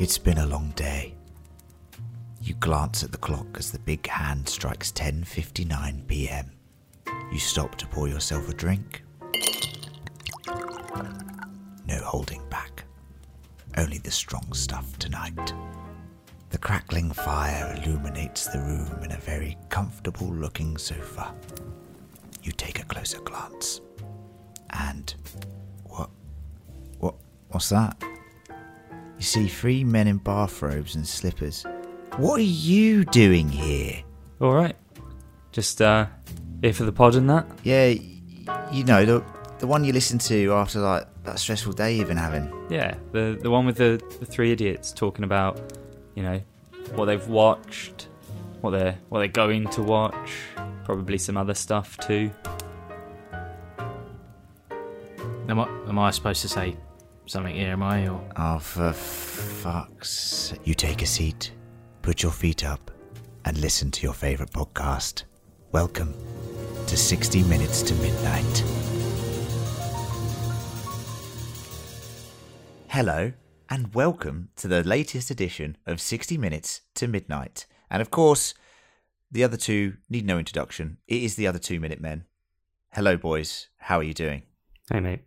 It's been a long day. You glance at the clock as the big hand strikes 10:59 p.m. You stop to pour yourself a drink. No holding back. Only the strong stuff tonight. The crackling fire illuminates the room in a very comfortable looking sofa. You take a closer glance. And what what what's that? You see three men in bathrobes and slippers. What are you doing here? All right. Just uh, here for the pod and that. Yeah, you know the the one you listen to after like that stressful day you've been having. Yeah, the the one with the, the three idiots talking about, you know, what they've watched, what they're what they're going to watch, probably some other stuff too. Am I, am I supposed to say something here, am I? Or Oh, for fuck's! You take a seat, put your feet up, and listen to your favorite podcast. Welcome to 60 Minutes to Midnight. Hello, and welcome to the latest edition of 60 Minutes to Midnight. And of course, the other two need no introduction. It is the other two Minute Men. Hello, boys. How are you doing? Hey mate,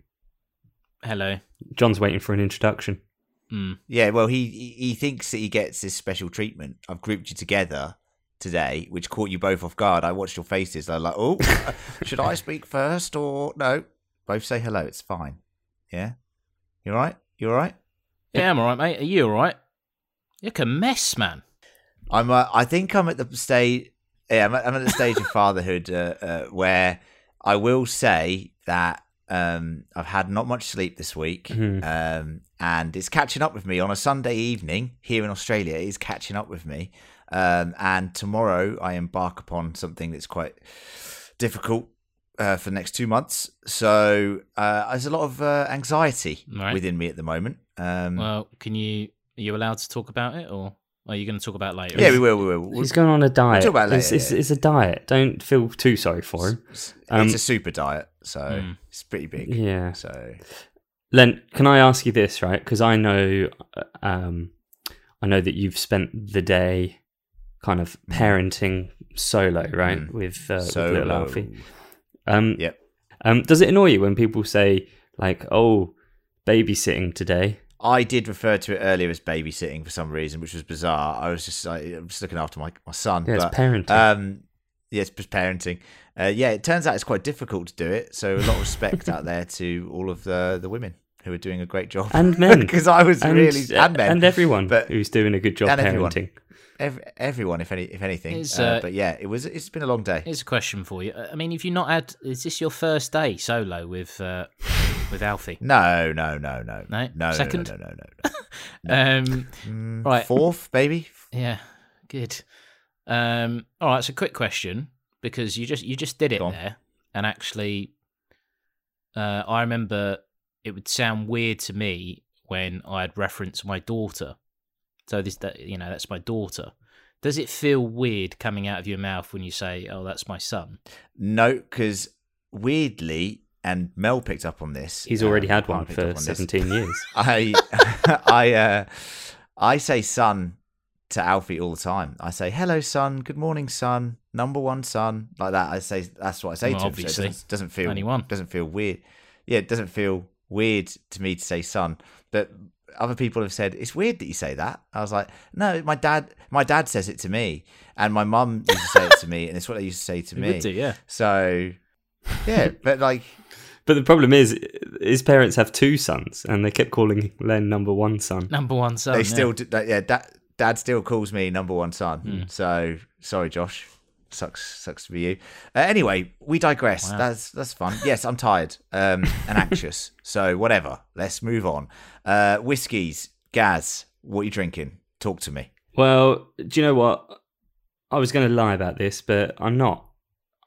hello. John's waiting for an introduction. Mm. Yeah, well, he he he thinks that he gets this special treatment. I've grouped you together today, which caught you both off guard. I watched your faces. I was like, oh, should I speak first or no? Both say hello. It's fine. Yeah, you all right? You all right? Yeah, I'm alright, mate. Are you alright? You look a mess, man. I'm. Uh, I think I'm at the stage. Yeah, I'm at, I'm at the stage of fatherhood uh, uh, where I will say that um, I've had not much sleep this week, Mhm. um, and it's catching up with me on a Sunday evening here in Australia. It is catching up with me, um, and tomorrow I embark upon something that's quite difficult. Uh, for the next two months, so uh, there's a lot of uh, anxiety Right. within me at the moment. Um, Well, can you are you allowed to talk about it, or are you going to talk about it later? yeah, we will. We will. We'll- He's going on a diet. talk about it it's, later, it's, yeah. it's a diet. Don't feel too sorry for him. Um, it's a super diet, so Mm. it's pretty big. Yeah. So Len, can I ask you this, right? Because I know, um, I know that you've spent the day kind of parenting solo, right, Mm. with, uh, with little Alfie. Um, Yep. um, does it annoy you when people say like, "Oh, babysitting today"? I did refer to it earlier as babysitting for some reason, which was bizarre. I was just like, I'm just looking after my, my son. Yeah, it's but, parenting. Um, yeah, it's parenting. Uh, yeah, it turns out it's quite difficult to do it. So a lot of respect out there to all of the the women who are doing a great job. and men, because I was and, really and men and everyone but- who's doing a good job and everyone. parenting. Ev- everyone, if any, if anything. Uh, uh, but yeah, it was. It's been a long day. Here's a question for you. I mean, if you've not had, is this your first day solo with uh, with Alfie? No, no, no, no, No? no, Second? no, no, no, no, no. Um, Mm, Right. fourth, baby. yeah, good. Um, all right. So, a quick question because you just you just did it Go on. there, and actually, uh, I remember it would sound weird to me when I'd reference my daughter. So this, that you know, that's my daughter. Does it feel weird coming out of your mouth when you say, "Oh, that's my son"? No, because weirdly, and Mel picked up on this. He's uh, already had one for on this. seventeen years. I, I, uh, I say son to Alfie all the time. I say hello, son. Good morning, son. Number one, son. Like that. I say that's what I say Well, to him. so it obviously. doesn't, doesn't feel Only one. doesn't feel weird. Yeah, it doesn't feel weird to me to say son, but. Other people have said it's weird that you say that. I was like, no, my dad, my dad says it to me, and my mum used to say it to me, and it's what they used to say to You me. would do, yeah. So, yeah, but like, But the problem is, his parents have two sons, and they kept calling Len number one son. Number one son. they yeah. still, do, that- yeah, dad, dad still calls me number one son. Hmm. So sorry, Josh. Sucks, sucks for you. Uh, anyway, we digress. Wow. That's that's fun. Yes, I'm tired um, and anxious. So whatever. Let's move on. Uh, whiskies, Gaz. What are you drinking? Talk to me. Well, do you know what? I was going to lie about this, but I'm not.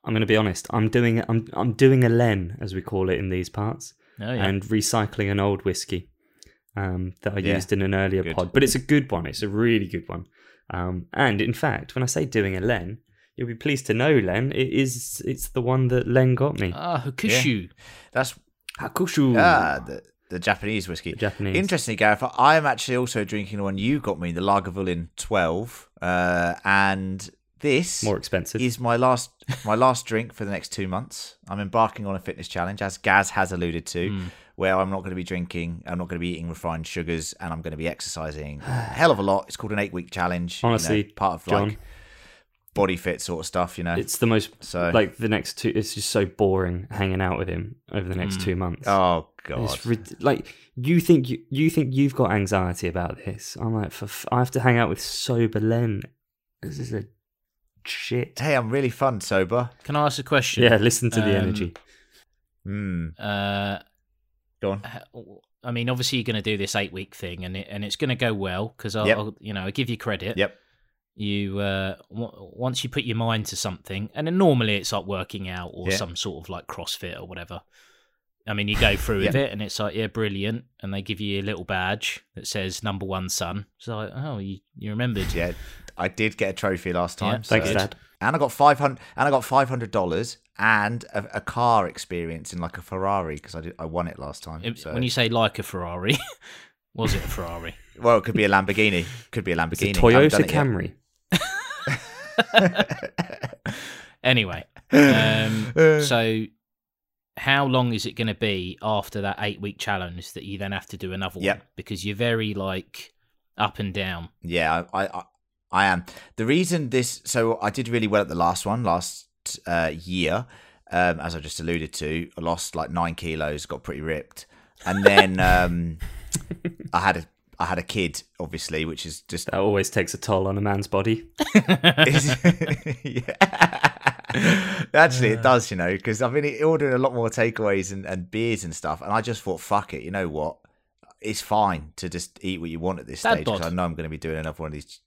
I'm going to be honest. I'm doing I'm I'm doing a Len, as we call it in these parts, Oh, yeah. and recycling an old whiskey um, that I Yeah. used in an earlier Good. pod. But it's a good one. It's a really good one. Um, and in fact, when I say doing a Len, you'll be pleased to know, Len, it is it's the one that Len got me. Ah, Hakushu. That's Hakushu. ah the the Japanese whiskey. The Japanese. Interestingly, Gareth, I am actually also drinking the one you got me, the Lagavulin 12, uh, and this More expensive. is my last my last drink for the next two months. I'm embarking on a fitness challenge, as Gaz has alluded to, Hmm. Where I'm not going to be drinking, I'm not going to be eating refined sugars, and I'm going to be exercising a hell of a lot. It's called an eight week challenge. you know, Honestly, part of John, like body fit sort of stuff, you know. It's the most So- like the next two. It's just so boring hanging out with him over the next two months. oh god, It's rid- like you think you, you think you've got anxiety about this. I'm like, for f- I have to hang out with sober Len. This is a shit. hey, I'm really fun sober. Can I ask a question? Yeah, listen to the Um, energy. Hmm. Uh, Go on. I mean, obviously you're going to do this eight week thing, and it, and it's going to go well because I'll, Yep. I'll, you know, I give you credit. Yep. You uh, w- once you put your mind to something, and then normally it's like working out or Yeah. some sort of like CrossFit or whatever. I mean, you go through with it, and it's like, yeah, brilliant, and they give you a little badge that says number one son. So, like, oh, you, you remembered. Yeah, I did get a trophy last time. Yeah, so- Thanks. Dad. And I got five hundred, and I got five hundred dollars and a, a car experience in like a Ferrari because I did I won it last time. If- so- When you say like a Ferrari, was it a Ferrari? well, it could be a Lamborghini, could be a It's a Lamborghini. I haven't done Toyota. Camry. anyway, um, so how long is it going to be after that eight week challenge that you then have to do another one? Because you're very like up and down. Yeah, I, I, I am. The reason this, so I did really well at the last one last uh, year, um, as I just alluded to. I lost like nine kilos, got pretty ripped, and then um, I had a, I had a kid, obviously, which is just That always takes a toll on a man's body. yeah. Actually, it does, you know, because I've been ordering a lot more takeaways and, and beers and stuff, and I just thought, fuck it, you know what? It's fine to just eat what you want at this Dad stage because. I know I'm going to be doing another one of these.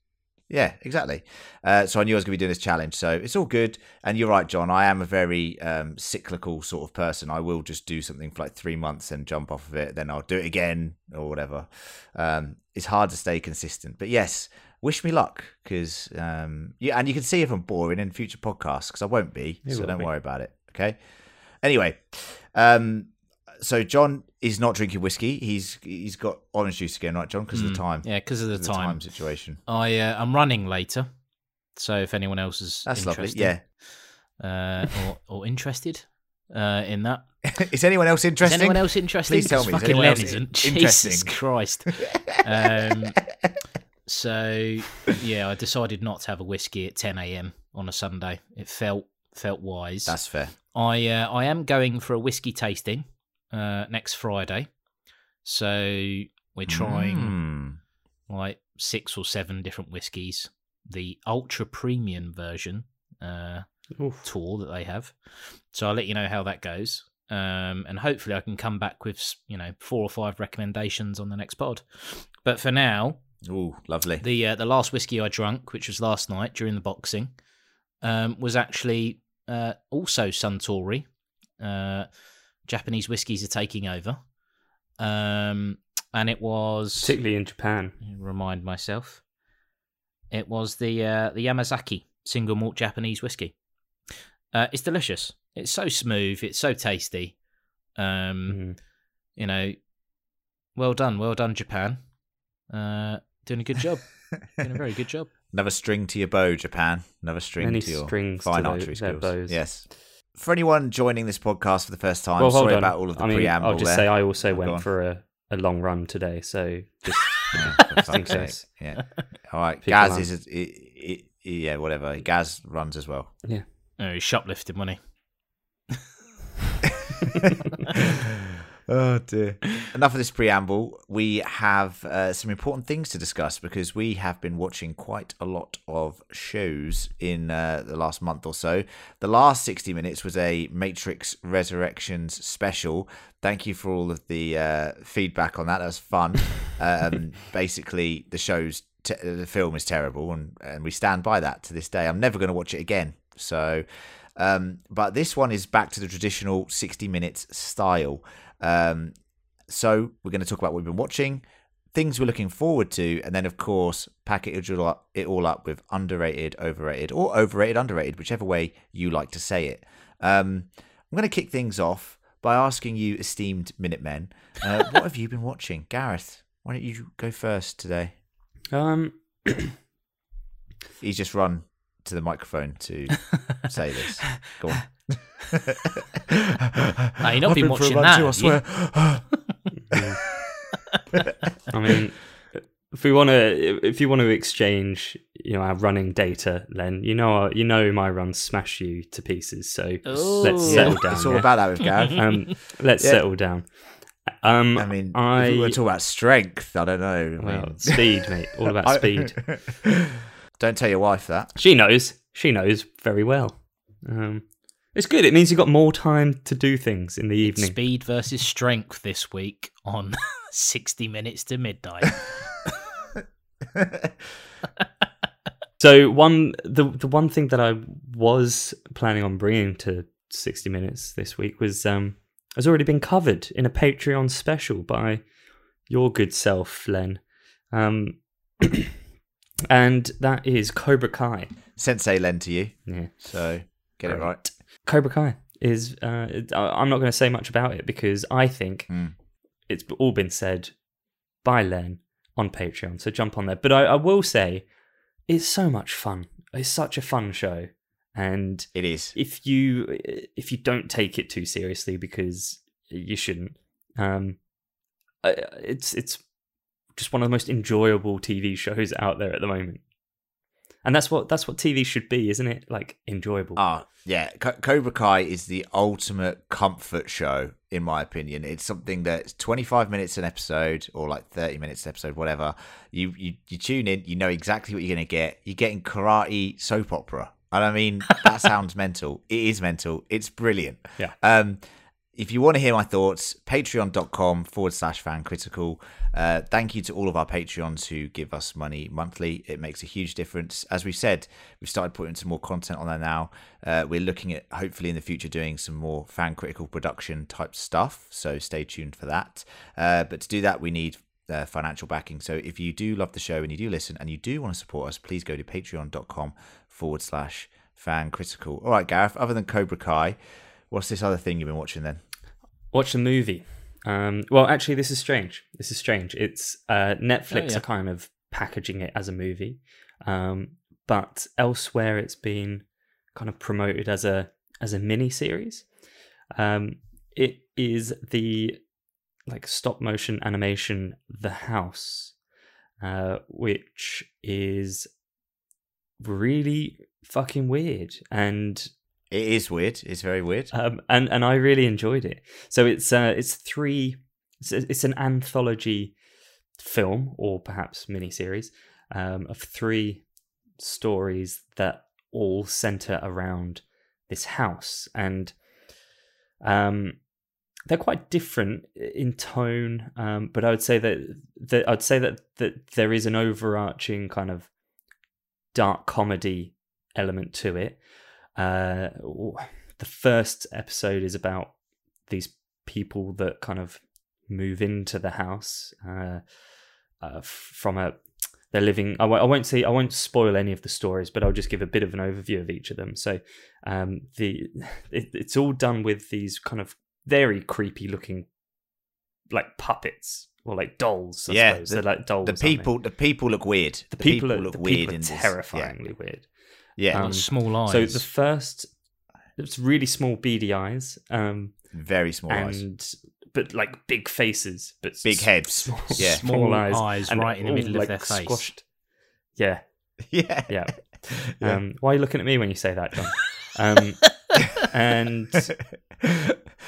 Yeah, exactly. Uh, so I knew I was going to be doing this challenge, so it's all good. And you're right, John. I am a very um, cyclical sort of person. I will just do something for like three months and jump off of it, then I'll do it again or whatever. Um, it's hard to stay consistent, but yes, wish me luck because um yeah and you can see if i'm boring in future podcasts because i won't be You so don't be. worry about it okay anyway um so john is not drinking whiskey he's he's got orange juice again right john because of the time Yeah, because of the, time. situation I uh, I'm running later, so if anyone else is that's lovely yeah uh, or or interested uh, in that, is anyone else is interesting anyone else interested? Please tell me, Fucking Len isn't. Jesus Christ. um, so yeah, I decided not to have a whiskey at 10 a.m. on a Sunday. It felt felt wise. that's fair I uh, I am going for a whiskey tasting uh, next Friday. So we're trying Mm. like six or seven different whiskies. The ultra premium version uh, Oof. tour that they have. So I'll let you know how that goes. Um, and hopefully I can come back with you know four or five recommendations on the next pod. But for now, Ooh, lovely the uh, the last whiskey I drank, which was last night during the boxing, um, was actually uh, also Suntory. Uh, Japanese whiskies are taking over, um, and it was Particularly in Japan. remind myself. It was the uh, the Yamazaki single malt Japanese whiskey. Uh, it's delicious. It's so smooth. It's so tasty. Um, Mhm. You know, well done, well done, Japan. Uh, doing a good job. doing a very good job. another string to your bow japan another string Many to your strings fine to archery their skills bows. yes for anyone joining this podcast for the first time well, sorry on. about all of the I mean, preamble I'll just there. say I also Oh, go on. went for a, a long run today, so just Yeah, oh, for Think fuck's so. Yeah. All right. People Gaz aren't. is, i i i yeah, whatever. Gaz runs as well. yeah. Oh, he's shoplifting money. oh dear. Enough of this preamble. We have uh, some important things to discuss because we have been watching quite a lot of shows in uh, the last month or so. The last 60 minutes was a Matrix Resurrections special. Thank you for all of the uh, feedback on that. That was fun. Um, basically, the show's te- the film is terrible, and, and we stand by that to this day. I'm never going to watch it again. So, um, but this one is back to the traditional 60 minutes style. Um, so we're going to talk about what we've been watching, things we're looking forward to, and then of course pack it all up, it all up with underrated, overrated, or overrated, underrated, whichever way you like to say it. Um, I'm going to kick things off by asking you, esteemed Minutemen, uh, what have you been watching? Gareth, why don't you go first today? Um, He's just run to the microphone to say this. Go on. Ah, you've not been watching that, have you? I mean, if we want to, if you want to exchange, you know, our running data, then you know, you know, my runs smash you to pieces. So Ooh. let's Yeah, settle down. it's all yeah? about that with Gav. um, let's Yeah. settle down. Um, I mean, I if we were talking about strength, I don't know. I well, mean- speed, mate. All about I- speed. don't tell your wife that. She knows. She knows very well. Um, it's good. It means you've got more time to do things in the evening. Speed versus strength this week on 60 minutes to midnight. So one the the one thing that I was planning on bringing to 60 minutes this week was um has already been covered in a Patreon special by your good self, Len. Um and that is Cobra Kai. Sensei Len to you, Yeah. so get it right. Cobra Kai is uh it- I'm not going to say much about it because I think Hmm. it's all been said by Len on Patreon. So jump on there. But I, I will say it's so much fun. It's such a fun show. And It is. if you if you don't take it too seriously because you shouldn't um it's it's just one of the most enjoyable TV shows out there at the moment. And that's what that's what TV should be, isn't it? Like enjoyable. Ah, yeah. Co- Cobra Kai is the ultimate comfort show, in my opinion. It's something that's 25 minutes an episode, or like 30 minutes an episode, whatever. You you, you tune in, you know exactly what you're going to get. You're getting karate soap opera. And I mean, that sounds mental. It is mental. It's brilliant. Yeah. Um, if you want to hear my thoughts, patreon.com forward slash fan critical. Uh, thank you to all of our Patreons who give us money monthly. It makes a huge difference. As we've said, we've started putting some more content on there now. Uh, we're looking at hopefully in the future doing some more fan critical production type stuff. So stay tuned for that. Uh, but to do that, we need uh, financial backing. So if you do love the show and you do listen and you do want to support us, please go to patreon.com forward slash fan critical. All right, Gareth, other than Cobra Kai, what's this other thing you've been watching then? Watch the movie. Um, well, actually, this is strange. This is strange. It's uh, Netflix Oh, yeah. are kind of packaging it as a movie, um, but elsewhere it's been kind of promoted as a as a mini series. Um, it is the like stop motion animation The House, uh, which is really fucking weird and It is weird. It's very weird. um, and and I really enjoyed it. So it's uh, it's three. It's, it's an anthology film or perhaps miniseries um, of three stories that all center around this house, and um, they're quite different in tone. Um, but I would say that that I'd say that that there is an overarching kind of dark comedy element to it. Uh, the first episode is about these people that kind of move into the house uh, uh, from a they're living I w- I won't say I won't spoil any of the stories but I'll just give a bit of an overview of each of them so um, the it, it's all done with these kind of very creepy looking like puppets or like dolls I Yeah, suppose. the- they're like dolls The people, the people look weird. the people, are, look the weird people are in this. Yeah. terrifyingly weird Yeah, Um, Small eyes. so the first, it's really small beady eyes, um, very small eyes. but like big faces, but Big heads. small, Yeah. Small eyes and right in the all, middle of like, their face. Squashed. Yeah, Yeah, yeah. Yeah. Um, why are you looking at me when you say that, John? Um, and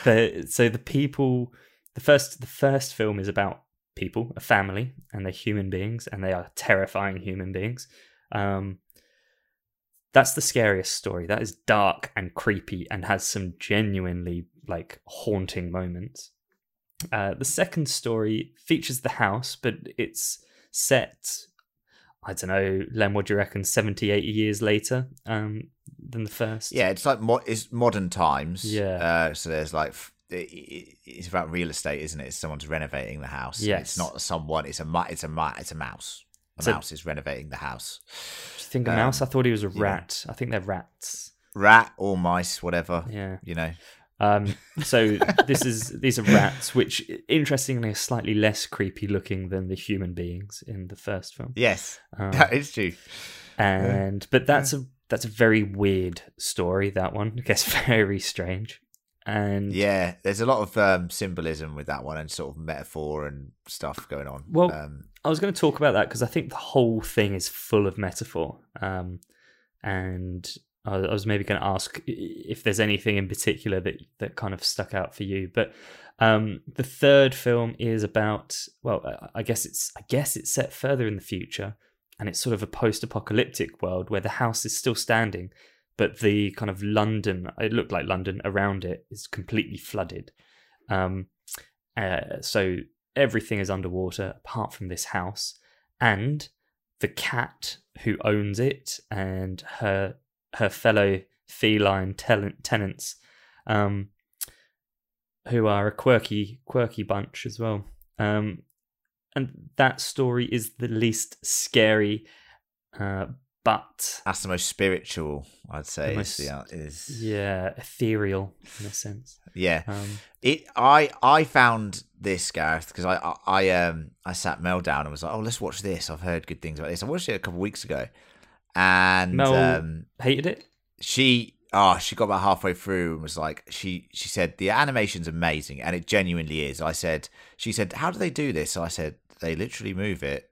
the so the people, the first the first film is about people, a family, and they're human beings, and they are terrifying human beings. Um, that's the scariest story. That is dark and creepy and has some genuinely like haunting moments. Uh, the second story features the house, but it's set, I don't know, Len, what do you reckon, 70, 80 years later um, than the first? yeah. It's like mo- it's modern times. Yeah. Uh, so there's like f- it- it- it's about real estate, isn't it? It's Someone's renovating the house. Yes. It's not someone. It's a it's a it's a mouse. A So- mouse is renovating the house. Do you think a Um, mouse? I thought he was a yeah. rat. I think they're rats. Rat or mice, whatever. Yeah. You know. Um, so this is these are rats, which interestingly are slightly less creepy looking than the human beings in the first film. Yes, Um, that is true. and but that's a that's a very weird story. That one I guess, very strange, and Yeah, there's a lot of um, symbolism with that one and sort of metaphor and stuff going on. Well, um, I was going to talk about that because I think the whole thing is full of metaphor. Um, and I I was maybe going to ask if there's anything in particular that that kind of stuck out for you. But um, the third film is about well, I- I guess it's I guess it's set further in the future, and it's sort of a post-apocalyptic world where the house is still standing, but the kind of London it looked like London around it is completely flooded. Um, uh, so everything is underwater apart from this house and the cat who owns it and her her fellow feline tel- tenants um who are a quirky quirky bunch as well um and that story is the least scary uh but that's the most spiritual, I'd say. The is the, is yeah ethereal in a sense yeah. um It I I found this Gareth because I, I I um I sat Mel down and was like, oh, let's watch this. I've heard good things about this. I watched it a couple of weeks ago, and Mel- um, hated it she oh she got about halfway through and was like she she said the animation's amazing and it genuinely is. I said she said how do they do this? So I said they literally move it,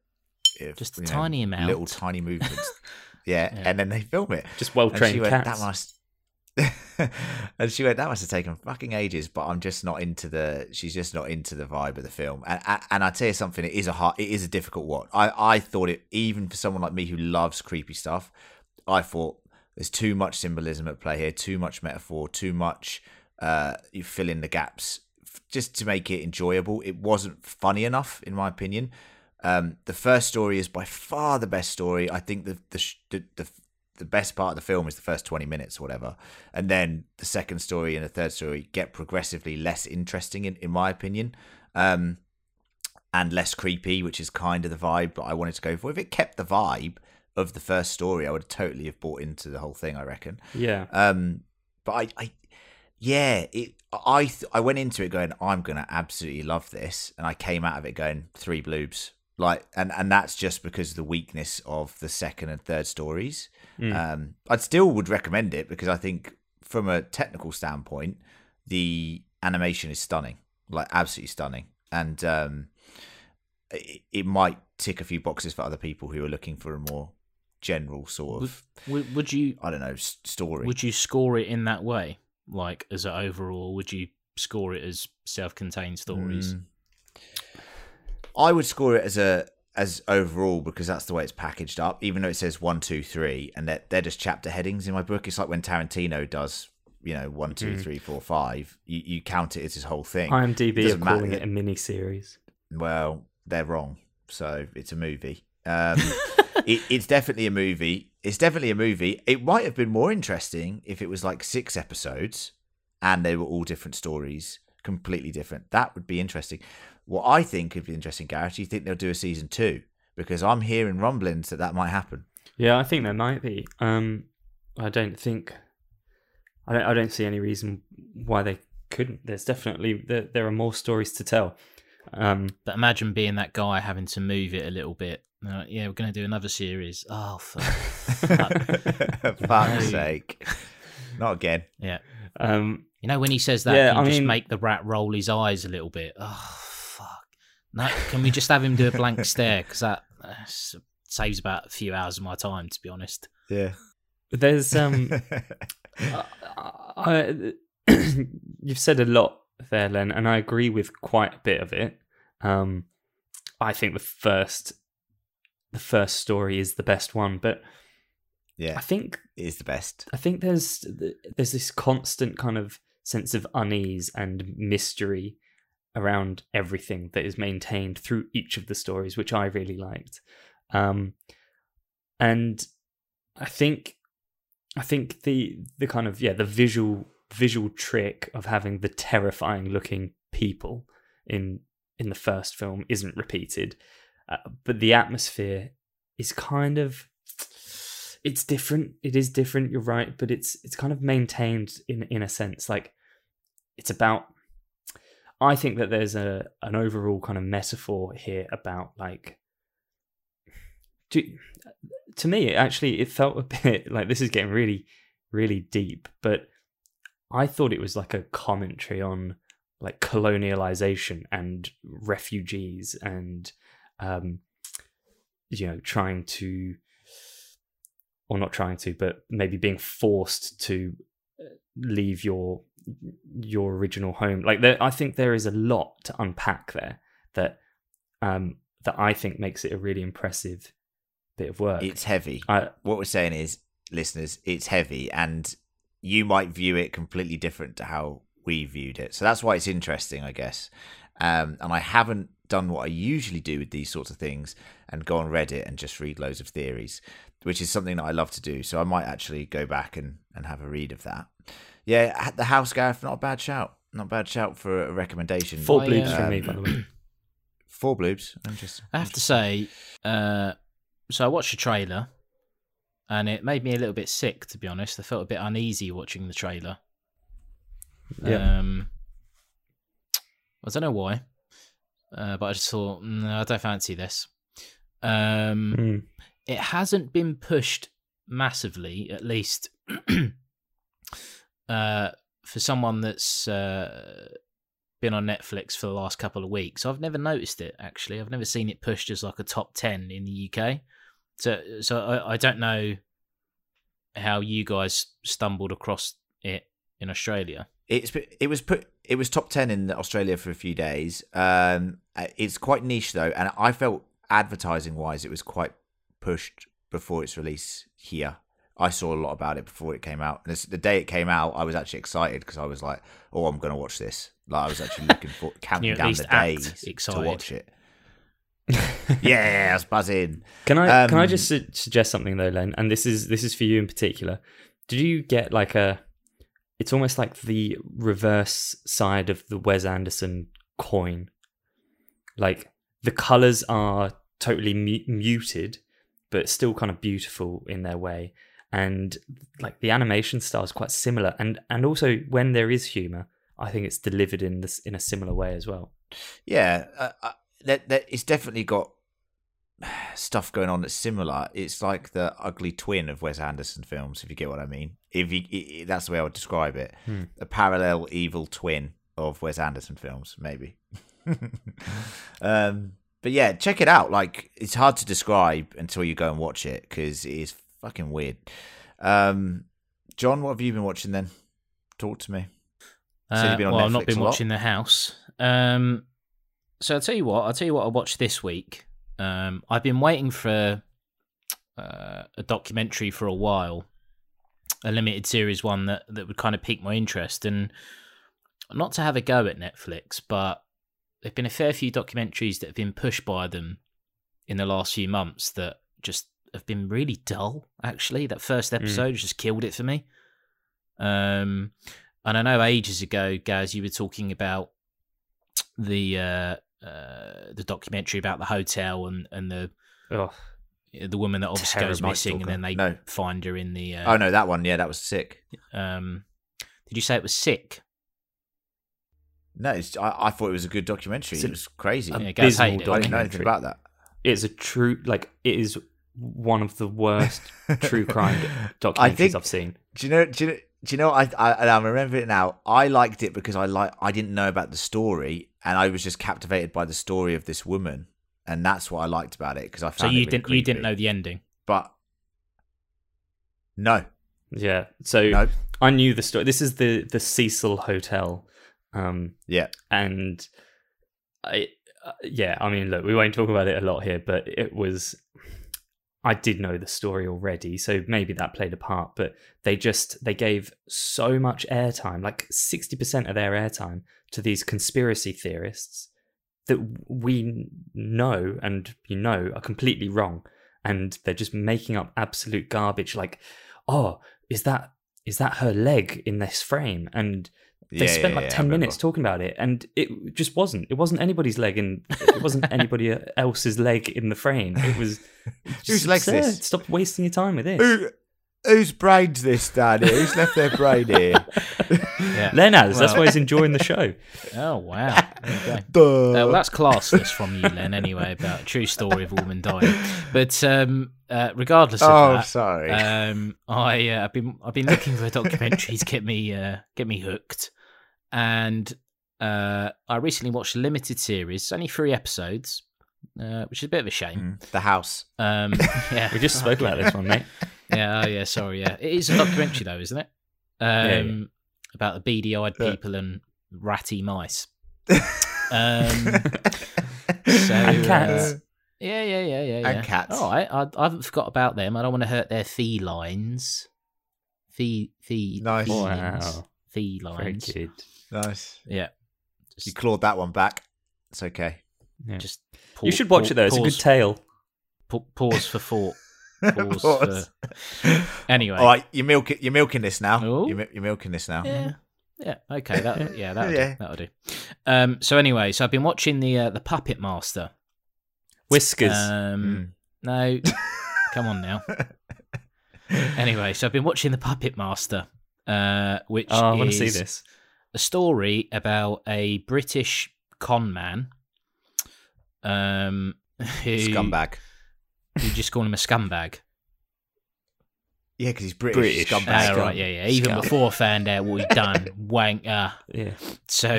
if, Just a you know, tiny amount. little tiny movements. yeah, Yeah. and then they film it. just well trained went, cats that must. and she went, that must have taken fucking ages. But I'm just not into the. She's just not into the vibe of the film. And and, I tell you something, it is a hard, it is a difficult one. I I thought it even for someone like me who loves creepy stuff. I thought there's too much symbolism at play here, too much metaphor, too much. Uh, you fill in the gaps just to make it enjoyable. It wasn't funny enough, in my opinion. Um, the first story is by far the best story. I think the the the, the the best part of the film is the first 20 minutes or whatever. And then the second story and the third story get progressively less interesting in, in my opinion um and less creepy which is kind of the vibe that i wanted to go for. If it kept the vibe of the first story i would totally have bought into the whole thing i reckon. Yeah. Um but i i yeah it i th- i went into it going i'm gonna absolutely love this and i came out of it going three bloobs like and and that's just because of the weakness of the second and third stories Mm. um, I'd still would recommend it because I think from a technical standpoint, the animation is stunning, like absolutely stunning, and um, it, it might tick a few boxes for other people who are looking for a more general sort of, Would, would you I don't know, story. would you score it in that way, like as an overall? Would you score it as self-contained stories? Mm. I would score it as a as overall because that's the way it's packaged up. Even though it says one, two, three, and they're, they're just chapter headings in my book. It's like when Tarantino does, you know, one, two, Mhm. three, four, five. You, you count it as his whole thing. IMDb are matter. calling it a mini series. Well, they're wrong. So it's a movie. Um, it, it's definitely a movie. It's definitely a movie. It might have been more interesting if it was like six episodes and they were all different stories, completely different. That would be interesting. What I think would be interesting, Gareth, do you think they'll do a season two? Because I'm hearing rumblings that that might happen. Yeah, I think there might be. Um, I don't think. I don't. I don't see any reason why they couldn't. There's definitely there. There are more stories to tell. Um, But imagine being that guy having to move it a little bit. Uh, yeah, we're going to do another series. Oh, fuck. For fuck's sake. Not again. yeah. um, You know when he says that, Yeah, can you I just mean- make the rat roll his eyes a little bit? Oh, fuck. No, can we just have him do a blank stare? Because that uh, saves about a few hours of my time, to be honest. Yeah. there's um, I, you've said a lot there, Len, and I agree with quite a bit of it. Um, I think the first, the first story is the best one, but yeah. I think It is the best. I think there's there's this constant kind of sense of unease and mystery around everything that is maintained through each of the stories, which I really liked. Um, and I think I think the the kind of yeah the visual visual trick of having the terrifying looking people in in the first film isn't repeated, uh, but the atmosphere is kind of it's different. It is different. You're right, but it's it's kind of maintained in in a sense. Like it's about. I think that there's a an overall kind of metaphor here about like. To, to me, actually, it felt a bit like this is getting really, really deep. But I thought it was like a commentary on like colonialization and refugees and um, you know trying to or not trying to but maybe being forced to uh, leave your your original home like there i think there is a lot to unpack there that um that i think makes it a really impressive bit of work It's heavy. I, what we're saying is, listeners, it's heavy, and you might view it completely different to how we viewed it. So that's why it's interesting, I guess. Um, and I haven't done what I usually do with these sorts of things and go on Reddit and just read loads of theories, which is something that I love to do. So I might actually go back and, and have a read of that. Yeah, the House Gareth, not a bad shout. Not a bad shout for a recommendation. four I, bloobs uh, from me by the way Four bloobs. Interesting. I have to say, uh, so I watched the trailer, and it made me a little bit sick. To be honest, I felt a bit uneasy watching the trailer. yeah Um, I don't know why, uh, but I just thought, no, I don't fancy this. Um, Mm. it hasn't been pushed massively, at least uh, for someone that's uh, been on Netflix for the last couple of weeks. I've never noticed it actually. I've never seen it pushed as like a top ten in the UK. So, so I, I don't know how you guys stumbled across it in Australia. It's it was put it was top ten in Australia for a few days. Um, it's quite niche though, and I felt advertising wise, it was quite pushed before its release here. I saw a lot about it before it came out. And this, the day it came out, I was actually excited because I was like, "Oh, I'm going to watch this!" Like I was actually looking for counting down the act days to watch it. yeah, I was buzzing. Can I can I Um, just su- suggest something though, Len? And this is this is for you in particular. Did you get like a? It's almost like the reverse side of the Wes Anderson coin. Like the colors are totally mu- muted, but still kind of beautiful in their way, and like the animation style is quite similar. And and also when there is humor, I think it's delivered in this in a similar way as well. Yeah, uh, uh, that that it's definitely got stuff going on that's similar. It's like the ugly twin of Wes Anderson films, if you get what I mean. If you, i i that's the way I would describe it, Hmm. a parallel evil twin of Wes Anderson films, maybe. um, but yeah, check it out. Like it's hard to describe until you go and watch it because it is fucking weird. Um, John, what have you been watching then? Talk to me. Uh, well, I've not been watching The House. Um, so I'll tell you what. I'll tell you what I watched this week. Um, I've been waiting for uh, a documentary for a while, a limited series one that that would kind of pique my interest, and not to have a go at Netflix, but there've been a fair few documentaries that have been pushed by them in the last few months that just have been really dull. Actually, that first episode just killed it for me. Um, and I know ages ago, Gaz, you were talking about the uh, uh, the documentary about the hotel and and the Oh, the woman that obviously goes missing, and then they No. find her in the. Uh, Oh no, that one. Yeah, that was sick. um, did you say it was sick? No, it's, I, I thought it was a good documentary. It's it was crazy. Yeah, I Gaz abysmal hated it. didn't know anything about that. it's a true like it is one of the worst true crime documentaries I think- I've seen. Do you know? Do you know? Do you know? I, I I remember it now. I liked it because I like I didn't know about the story, and I was just captivated by the story of this woman, and that's what I liked about it because I found. So it you really didn't you didn't know the ending. but no, Yeah. So no, I knew the story. This is the the Cecil Hotel, um, yeah, and I uh, yeah. I mean, look, we won't talk about it a lot here, but it was. I did know the story already, so maybe that played a part. But they just they gave so much airtime, like sixty percent of their airtime, to these conspiracy theorists that we know and you know are completely wrong, and they're just making up absolute garbage. Like, oh, is that is that her leg in this frame? And they Yeah, spent yeah, like yeah, 10 minutes talking about it and it just wasn't it wasn't anybody's leg in it wasn't anybody else's leg in the frame it was Whose leg's this? stop wasting your time with this Who, whose brain's this, Danny? Who's left their brain here? Yeah. Len has. That's why he's enjoying the show. Oh wow. There you go. Duh. Uh, well, that's classless from you, Len. Anyway, about a true story of a woman dying. But um, uh, regardless of oh, that, sorry. um, I uh, I've been I've been looking for documentaries get me uh, get me hooked, and uh, I recently watched a limited series, only three episodes, uh, which is a bit of a shame. Mm, the house. Um, yeah, We just spoke about this one, mate. yeah, oh yeah, sorry, yeah, it is a documentary though, isn't it? Um, Yeah, yeah. about the beady-eyed Yeah. people and ratty mice. Um, so, And cats. uh, yeah, yeah, yeah, yeah, yeah. And cats. All right, I, I haven't forgot about them. I don't want to hurt their felines. Fe, fe, Nice. Wow. Very felines. good. Nice. Yeah, You clawed that one back. It's okay. Yeah. just you should watch pa- it though. It's a good tale. pa- pause for thought. Pause Pause. Anyway, All right, you're milking. You're milking this now. Oh. You're, you're milking this now. Yeah. Yeah. Okay. That. Yeah. That'll Yeah. do. That'll do. Um. So anyway, so I've been watching the uh, the Puppet Master. Whiskers. Um. Mm. No. come on now. Anyway, so I've been watching the Puppet Master, uh, which oh, I want to see this. A story about a British con man. Um. Who, Scumbag. You just call him a scumbag. Yeah, because he's British. British. Scumbag. Ah, right, yeah, yeah. Even Scum. before I found out what he'd done, wanker. Yeah. So,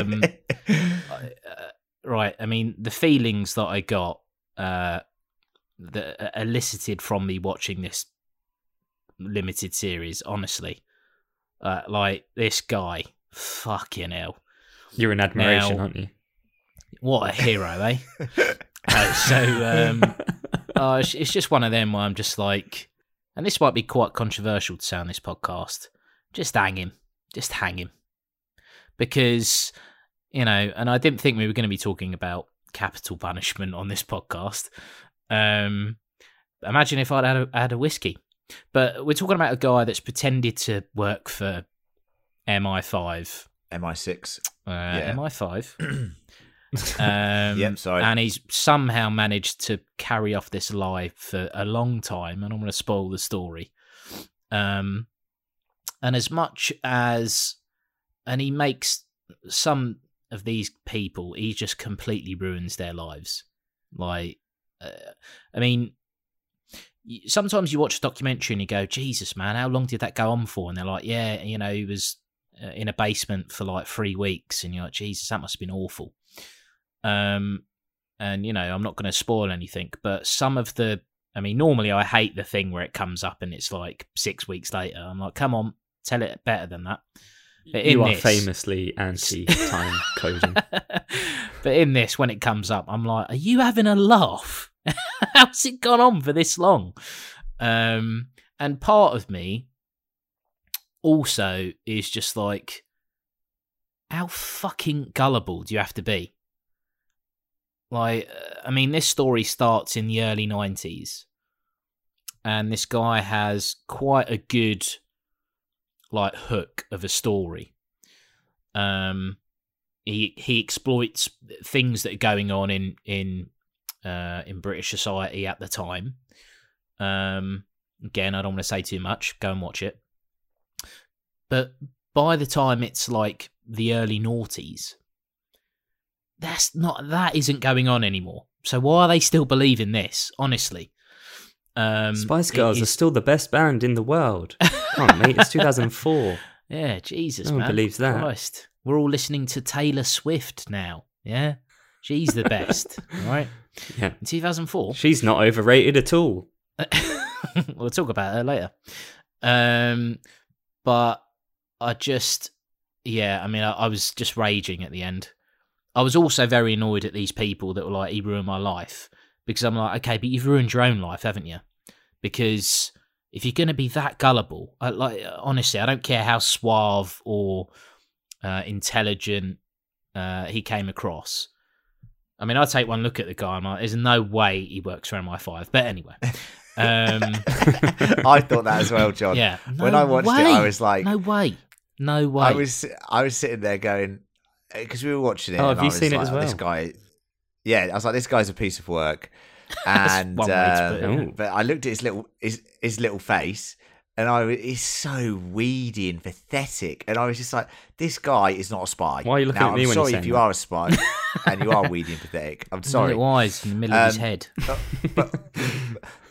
um, I- uh, right. I mean, the feelings that I got uh, that uh, elicited from me watching this limited series, honestly, uh, like this guy, fucking hell, You're in admiration, Now- aren't you? what a hero, eh? Uh, so, um, oh, it's, it's just one of them where I'm just like, and this might be quite controversial to say on this podcast. Just hang him, just hang him, because you know. And I didn't think we were going to be talking about capital punishment on this podcast. Um, imagine if I'd had a, had a whiskey, but we're talking about a guy that's pretended to work for MI5. MI6. Uh, Yeah. MI5. Um, Yep, sorry. And he's somehow managed to carry off this lie for a long time, and I'm going to spoil the story. Um, and as much as, and he makes some of these people, he just completely ruins their lives. Like, uh, I mean, sometimes you watch a documentary and you go, Jesus, man, how long did that go on for? And they're like, yeah, you know, he was in a basement for like three weeks, and you're like, Jesus, that must have been awful. Um, and you know, I'm not going to spoil anything, but some of the, I mean, normally I hate the thing where it comes up and it's like six weeks later. I'm like, come on, tell it better than that. But you are this- famously anti-time coding. but in this, when it comes up, I'm like, are you having a laugh? How's it gone on for this long? Um, and part of me also is just like, how fucking gullible do you have to be? Like, uh, I mean, this story starts in the early 90s, and this guy has quite a good, like, hook of a story. Um, he he exploits things that are going on in in uh, in British society at the time. Um, again, I don't want to say too much. Go and watch it. But by the time it's like the early noughties, that's not that isn't going on anymore. So why are they still believing this? Honestly, um, Spice Girls are still the best band in the world. Come on, mate. It's 2004. Yeah, Jesus, No man. believes that. Christ. We're all listening to Taylor Swift now. Yeah, she's the best. right? Yeah. In 2004. She's not overrated at all. we'll talk about her later. Um, but I just, yeah, I mean, I, I was just raging at the end. I was also very annoyed at these people that were like, he ruined my life. Because I'm like, okay, but you've ruined your own life, haven't you? Because if you're going to be that gullible, I, like, honestly, I don't care how suave or uh, intelligent uh, he came across. I mean, I take one look at the guy. I'm like, there's no way he works for MI5. But anyway, um, I thought that as well, John. yeah. when I watched way. it, I was like, no way, no way. I was, I was sitting there going, because we were watching it. Oh, have I you was seen it as oh, This guy, yeah, I was like, this guy's a piece of work. And one way to uh, but I looked at his little, his, his little face, and I it's so weedy and pathetic, and I was just like, this guy is not a spy. Why are you looking now, at me I'm when you're sorry if you that? are a spy and you are weedy and pathetic. I'm sorry. Little eyes in the middle of his Um, head. but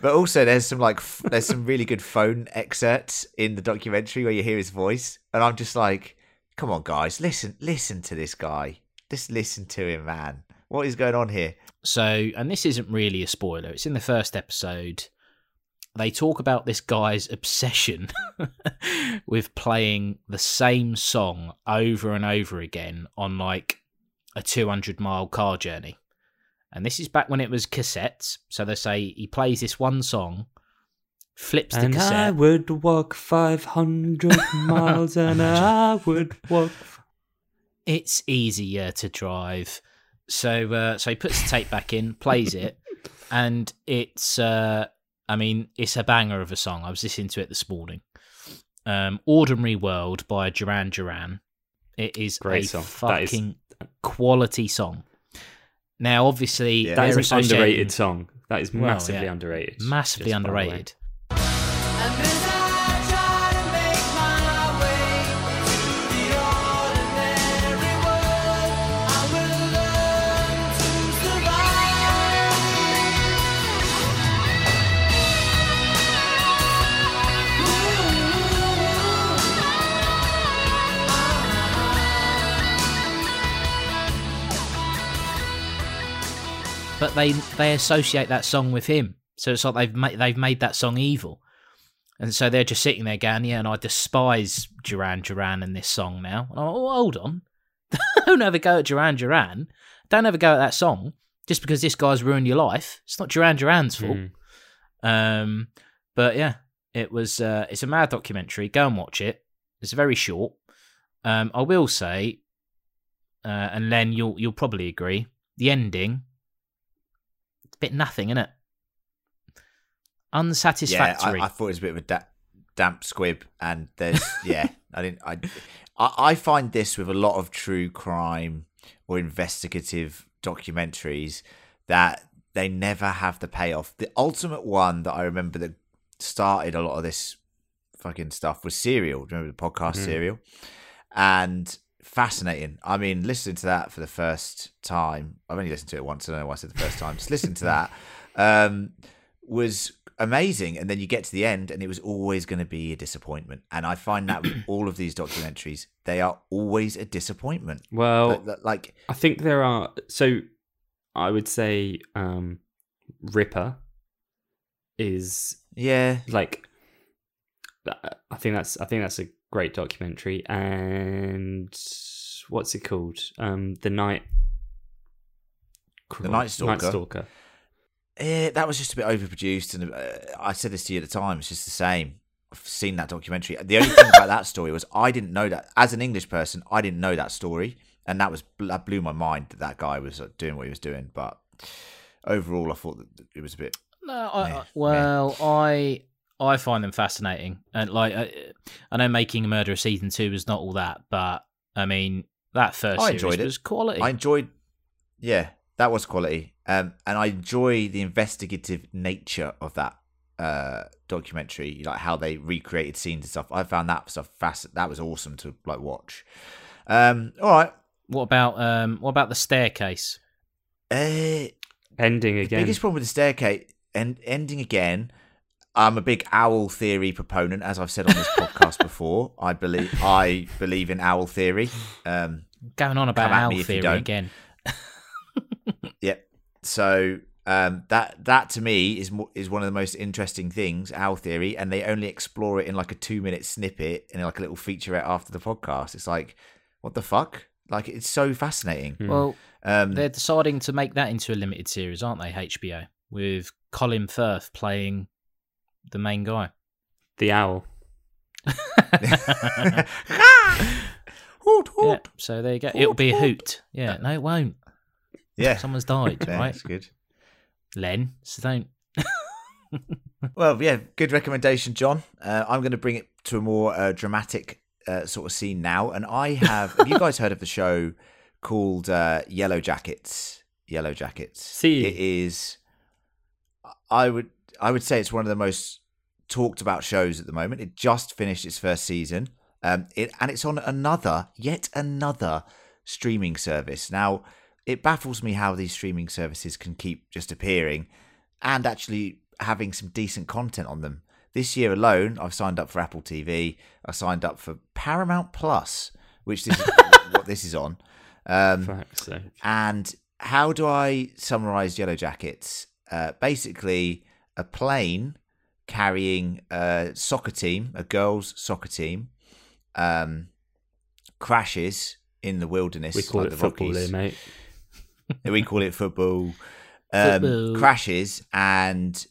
but also there's some like f- there's some really good phone excerpts in the documentary where you hear his voice and i'm just like come on guys listen listen to this guy just listen to him man what is going on here So, and this isn't really a spoiler. It's in the first episode. They talk about this guy's obsession with playing the same song over and over again on like a 200 mile car journey. And this is back when it was cassettes. So they say he plays this one song, flips the And I would walk 500 miles and I would walk. it's easier to drive. So uh, so he puts the tape back in, plays it, and it's uh, I mean it's a banger of a song. I was listening to it this morning. Um, "Ordinary World" by Duran Duran. It is Great a song. That is- fucking quality song. Now, obviously, Yeah. That an associating- underrated song. That is Well, massively yeah. underrated. massively just by the way. underrated. But they they associate that song with him. So it's like they've made they've made that song evil, and so they're just sitting there going, "Yeah, and I despise Duran Duran and this song now." And I'm like, oh, hold on, don't ever go at Duran Duran. Don't ever go at that song just because this guy's ruined your life. It's not Duran Duran's fault. Mm. Um, but yeah, it was. Uh, it's a mad documentary. Go and watch it. It's very short. Um, I will say, uh, and Len, you'll you'll probably agree. The ending, bit nothing, isn't it? yeah Unsatisfactory. I, I thought it was a bit of a da- damp squib and there's yeah i didn't I, I i find this with a lot of true crime or investigative documentaries that they never have the payoff the ultimate one that i remember that started a lot of this fucking stuff was serial Do you remember the podcast Mhm. serial and fascinating i mean listening to that for the first time i've only listened to it once i don't know why i said the first time just listen to that um was amazing and then you get to the end and it was always going to be a disappointment and i find that with all of these documentaries they are always a disappointment Well, like, like- like I think there are. So I would say um, Ripper is yeah like I think that's I think that's a great documentary and what's it called? Um, the night. The Night Stalker? Night Stalker. Eh, that was just a bit overproduced, and uh, I said this to you at the time. It's just the same. I've seen that documentary. The only thing about that story was I didn't know that. As an English person, I didn't know that story, and that was that blew my mind that that guy was uh, doing what he was doing. But overall, I thought that it was a bit. No, I, Yeah, I- well, I I find them fascinating, and like I, I know making a murder season two was not all that, but I mean that first I series enjoyed it. was quality. I enjoyed. Yeah, that was quality, um, and I enjoy the investigative nature of that uh documentary, like how they recreated scenes and stuff. I found that stuff fast. That was awesome to like watch. Um, all right. What about um what about the staircase? Uh, Ending The again. biggest problem with the staircase and ending again. I'm a big owl theory proponent, as I've said on this podcast before. I believe I believe in owl theory. Um, Going on about Come owl if you theory again. Yep. So um, that that to me is mo- is one of the most interesting things, owl theory, and they only explore it in like a two minute snippet in like a little featurette after the podcast. It's like, what the fuck? Like it's so fascinating. Hmm. Well, Um, they're deciding to make that into a limited series, aren't they? HBO with Colin Firth playing the main guy. the owl. hoot, Yeah, so there you go. It'll be a hoot. Yeah, no, it won't. Yeah, Someone's died, yeah, right? that's good. Len, so don't. Well, yeah, good recommendation, John. Uh, I'm going to bring it to a more uh, dramatic uh, sort of scene now, and I have. have you guys heard of the show called uh, Yellow Jackets? Yellow Jackets. See. It is. I would. I would say it's one of the most talked about shows at the moment. It just finished its first season, um, it, and it's on another, yet another streaming service. Now, it baffles me how these streaming services can keep just appearing and actually having some decent content on them. This year alone, I've signed up for Apple TV. I signed up for Paramount Plus, which this is what this is on. Um, and how do I summarize Yellow Jackets? Uh, basically, a plane carrying a soccer team, a girls' soccer team, um, crashes in the wilderness. We call like it the football Rockies. here, mate. we call it football. Um, Football. Crashes and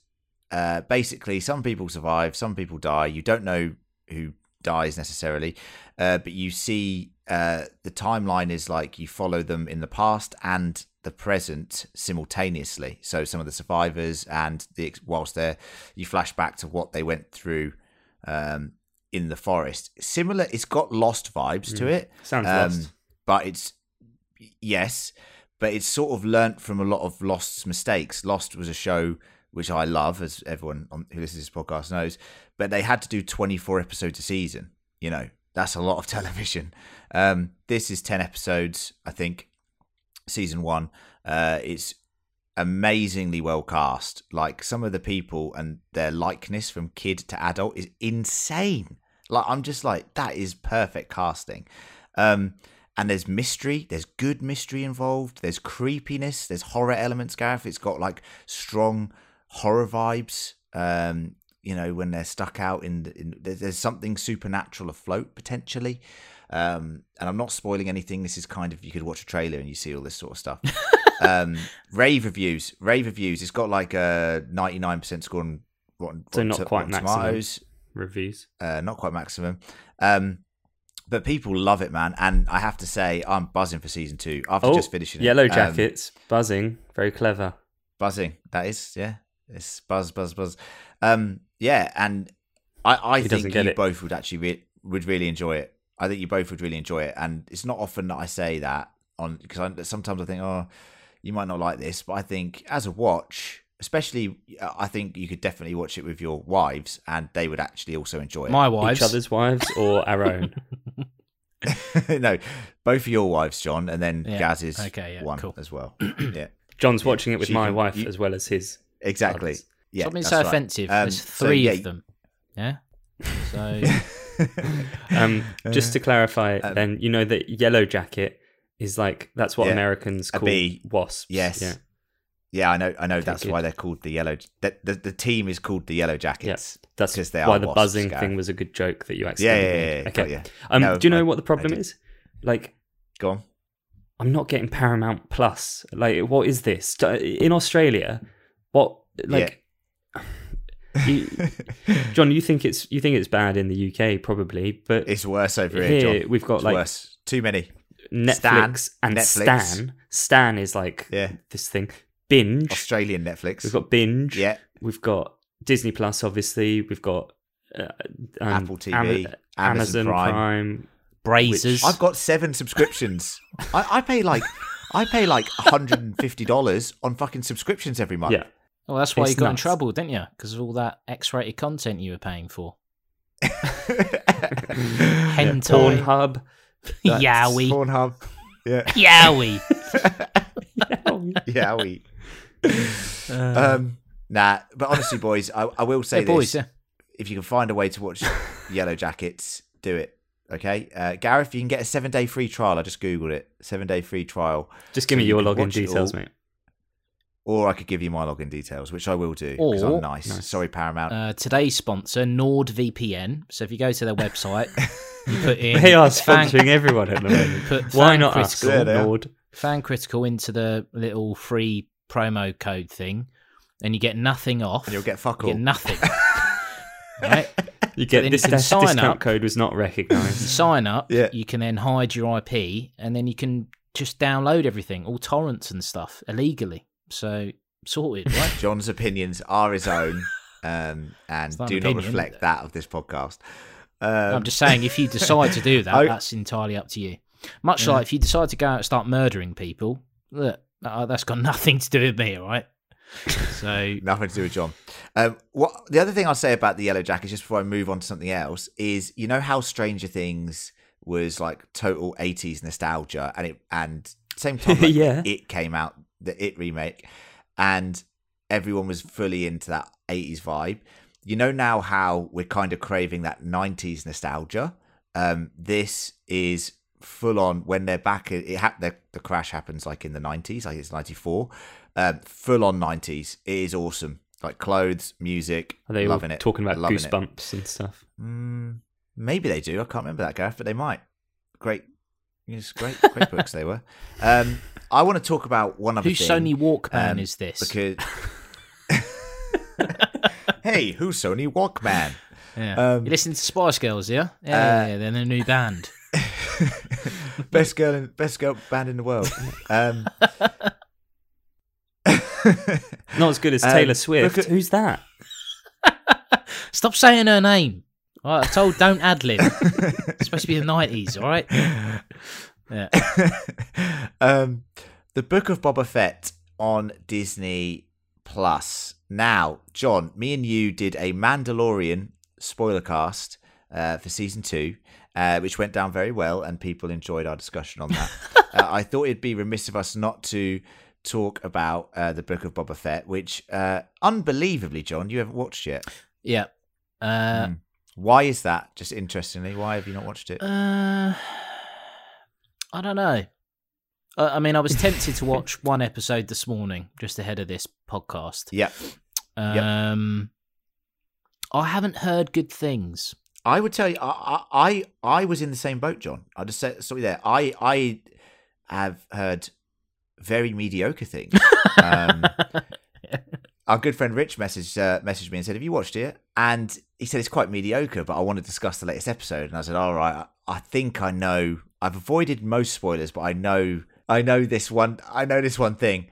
uh, basically, some people survive, some people die. You don't know who dies necessarily, uh, but you see uh, the timeline is like you follow them in the past and the present simultaneously. So some of the survivors and the whilst they're you flash back to what they went through um, in the forest. Similar, it's got lost vibes to it. Sounds Um, lost. But it's yes, but it's sort of learnt from a lot of Lost's mistakes. Lost was a show which I love, as everyone on, who listens to this podcast knows. But they had to do twenty four episodes a season. You know, that's a lot of television. Um, this is ten episodes, I think. Season one. Uh, it's amazingly well cast. Like some of the people and their likeness from kid to adult is insane. Like I'm just like that is perfect casting. Um, and there's mystery. There's good mystery involved. There's creepiness. There's horror elements. Gareth, it's got like strong horror vibes. Um, you know when they're stuck out in, in there's something supernatural afloat potentially. Um, and I'm not spoiling anything. This is kind of you could watch a trailer and you see all this sort of stuff. um, rave reviews, rave reviews. It's got like a 99% score on Rotten, So not quite maximum. Tomatoes Reviews. uh, not quite maximum. Um, but people love it, man. And I have to say, I'm buzzing for season two after Oh, just finishing it. Yellow Um, Jackets, buzzing, very clever. buzzing. That is, yeah. It's buzz, buzz, buzz. Um, yeah, and I, I He think you it. both would actually re- would really enjoy it. I think you both would really enjoy it, and it's not often that I say that on because sometimes I think, oh, you might not like this, but I think as a watch, especially, uh, I think you could definitely watch it with your wives, and they would actually also enjoy it. My wives. Each other's wives or our own. no, both of your wives, John, and then Yeah. Gaz's Okay, yeah, one cool. as well. yeah, John's watching it with She my can- wife you- as well as his. exactly. Others. Yeah, something so right. offensive. Um, There's so, three yeah, of them. Yeah. So Um, just to clarify, Um, then you know that Yellow Jacket is like that's what Yeah, Americans call bee. wasps. Yes. Yeah. Yeah, I know. I know. Okay, that's good. why they're called the yellow. The, the the team is called the Yellow Jackets. That's 'Cause they are why the buzzing Gareth. thing was a good joke that you Yeah, accidentally yeah, made. yeah, yeah, Okay. ya. Um, No, do you know I- what the problem is? Like, Go on. I'm not getting Paramount Plus. Like, what is this in Australia? What like? You, John, you think it's you think it's bad in the UK probably, but It's worse over here, here John. we've got It's like worse. Too many. Netflix Stan, and Netflix. Stan. Stan is like Yeah. this thing. Binge. Australian Netflix. We've got Binge. yeah. We've got Disney Plus, obviously. We've got uh, um, Apple TV, Amazon Prime. Brazzers. I've got seven subscriptions. I, I pay like I pay like hundred and fifty dollars on fucking subscriptions every month. Yeah. Well, that's why it's you got in trouble, didn't you? Because of all that X-rated content you were paying for. Hentai. Pornhub. That's Yowie. Pornhub. Yeah. Yowie. Yeah. We. Um. Nah. But honestly, boys, I, I will say Yeah, boys, this: yeah. if you can find a way to watch Yellow Jackets, do it. Okay, uh, Gareth, you can get a seven day free trial. I just googled it. Seven day free trial, Just give So me you your can login details, all. mate. Or I could give you my login details, which I will do because I'm nice. Nice. Sorry, Paramount. Uh, today's sponsor, NordVPN. So if you go to their website, you put in They are fan, sponsoring everyone at the moment. put Why fan not us? critical, Yeah. Nord? fan critical into the little free promo code thing, and you get nothing off. and you'll get fuck You all. get nothing. right? You get then this, you this sign discount up. code was not You recognised. sign up. Yeah. You can then hide your IP, and then you can just download everything, all torrents and stuff, illegally. So sorted, right? John's opinions are his own, um, and do an not reflect that of this podcast. Um, I'm just saying, if you decide to do that, I- that's entirely up to you. Much like if you decide to go out and start murdering people, look, uh, that's got nothing to do with me, all right? So Nothing to do with John. Um, what the other thing I'll say about the Yellow Jackets, just before I move on to something else, is you know how Stranger Things was like total '80s nostalgia, and it and same time like, Yeah. it came out, the It remake, and everyone was fully into that '80s vibe. You know now how we're kind of craving that '90s nostalgia. Um, this is full on when they're back. It, it ha- the, the crash happens like in the '90s, like it's '94. Um, full on '90s. It is awesome. Like clothes, music, Are they loving it. talking about loving it. goosebumps and stuff? Mm, maybe they do. I can't remember that, Gareth, but they might. Great, yes, great, great books they were. Um, I want to talk about one other Whose thing. Sony Walkman um, is this? Because hey, who's Sony Walkman? yeah. um, you listen to Spice Girls, yeah? Yeah, uh, yeah, they're the new band. best girl, in, best girl band in the world. Um, Not as good as Um, Taylor Swift. look at- Who's that? Stop saying her name. All right, I told don't ad lib. it's supposed to be the nineties, all right? Yeah. um, the Book of Boba Fett on Disney Plus. Now, John, me and you did a Mandalorian spoiler cast uh, for season two, uh, which went down very well, and people enjoyed our discussion on that. uh, I thought it'd be remiss of us not to talk about uh, the Book of Boba Fett, which, uh, unbelievably, John, you haven't watched yet. Yeah. Uh, Mm. Why is that? Just interestingly, why have you not watched it? uh I don't know. Uh, I mean, I was tempted to watch one episode this morning, just ahead of this podcast. yeah, Um, I haven't heard good things. I would tell you, I, I, I I was in the same boat, John. I'll just say, sorry there. I, I have heard very mediocre things. Um, our good friend Rich messaged uh, messaged me and said, "Have you watched it?" And he said it's quite mediocre, but I want to discuss the latest episode. And I said, "All right, I, I think I know. I've avoided most spoilers, but I know I know this one. I know this one thing."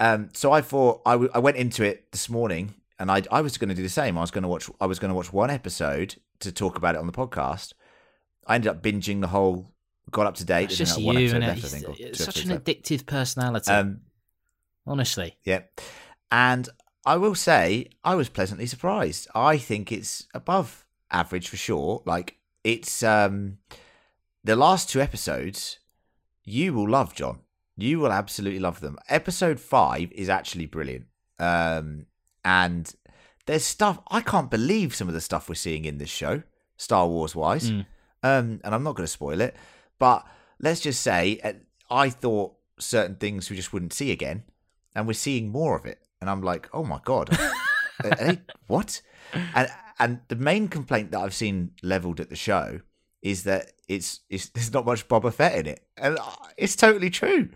Um, so I thought I, w- I went into it this morning, and I I was going to do the same. I was going to watch I was going to watch one episode to talk about it on the podcast. I ended up binging the whole. Got up to date. It's just you, and episode left, think, or two it's such an left. addictive personality. Um, honestly, yeah. And I will say, I was pleasantly surprised. I think it's above average for sure. Like, it's um the last two episodes, you will love, John. You will absolutely love them. Episode five is actually brilliant. Um, and there's stuff I can't believe some of the stuff we're seeing in this show, Star Wars wise. Mm. Um, and I'm not going to spoil it, but let's just say I thought certain things we just wouldn't see again, and we're seeing more of it. And I'm like, oh my god, they- what? And and the main complaint that I've seen leveled at the show is that it's, it's there's not much Boba Fett in it, and it's totally true.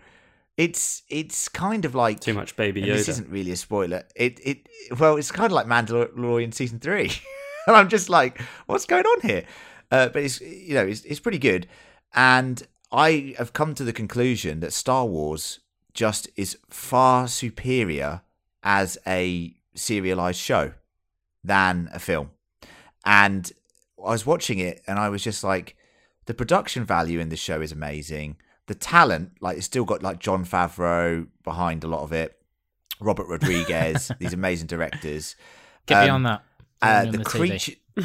It's it's kind of like Too much Baby and this isn't really a spoiler. It it well, it's kind of like Mandalorian season three, and I'm just like, what's going on here? Uh, but it's you know it's it's pretty good, and I have come to the conclusion that Star Wars just is far superior as a serialized show than a film, and I was watching it and I was just like, the production value in this show is amazing. The talent, like, it's still got like Jon Favreau behind a lot of it, Robert Rodriguez, these amazing directors. get Um, beyond that. Uh, the on creature,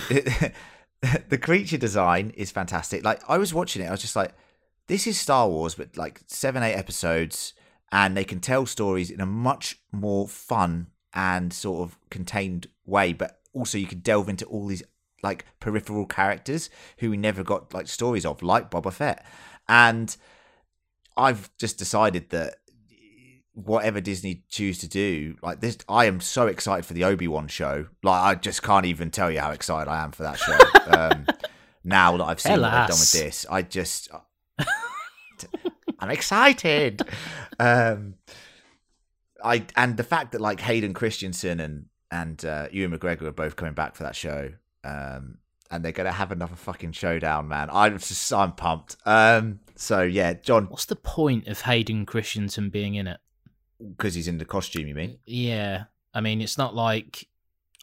the creature design is fantastic. Like, I was watching it, I was just like, this is Star Wars, but like seven, eight episodes, and they can tell stories in a much more fun and sort of contained way. But also, you can delve into all these like peripheral characters who we never got like stories of, like Boba Fett. And I've just decided that whatever Disney choose to do, like this, I am so excited for the Obi Wan show. Like, I just can't even tell you how excited I am for that show. um, now that I've seen what they've done with this, I just, I'm excited. Um, I and the fact that like Hayden Christensen and and uh, Ewan McGregor are both coming back for that show, um, and they're gonna have another fucking showdown, man. I'm just I'm pumped. Um, so yeah, John, What's the point of Hayden Christensen being in it? because he's in the costume, you mean? Yeah, I mean, it's not like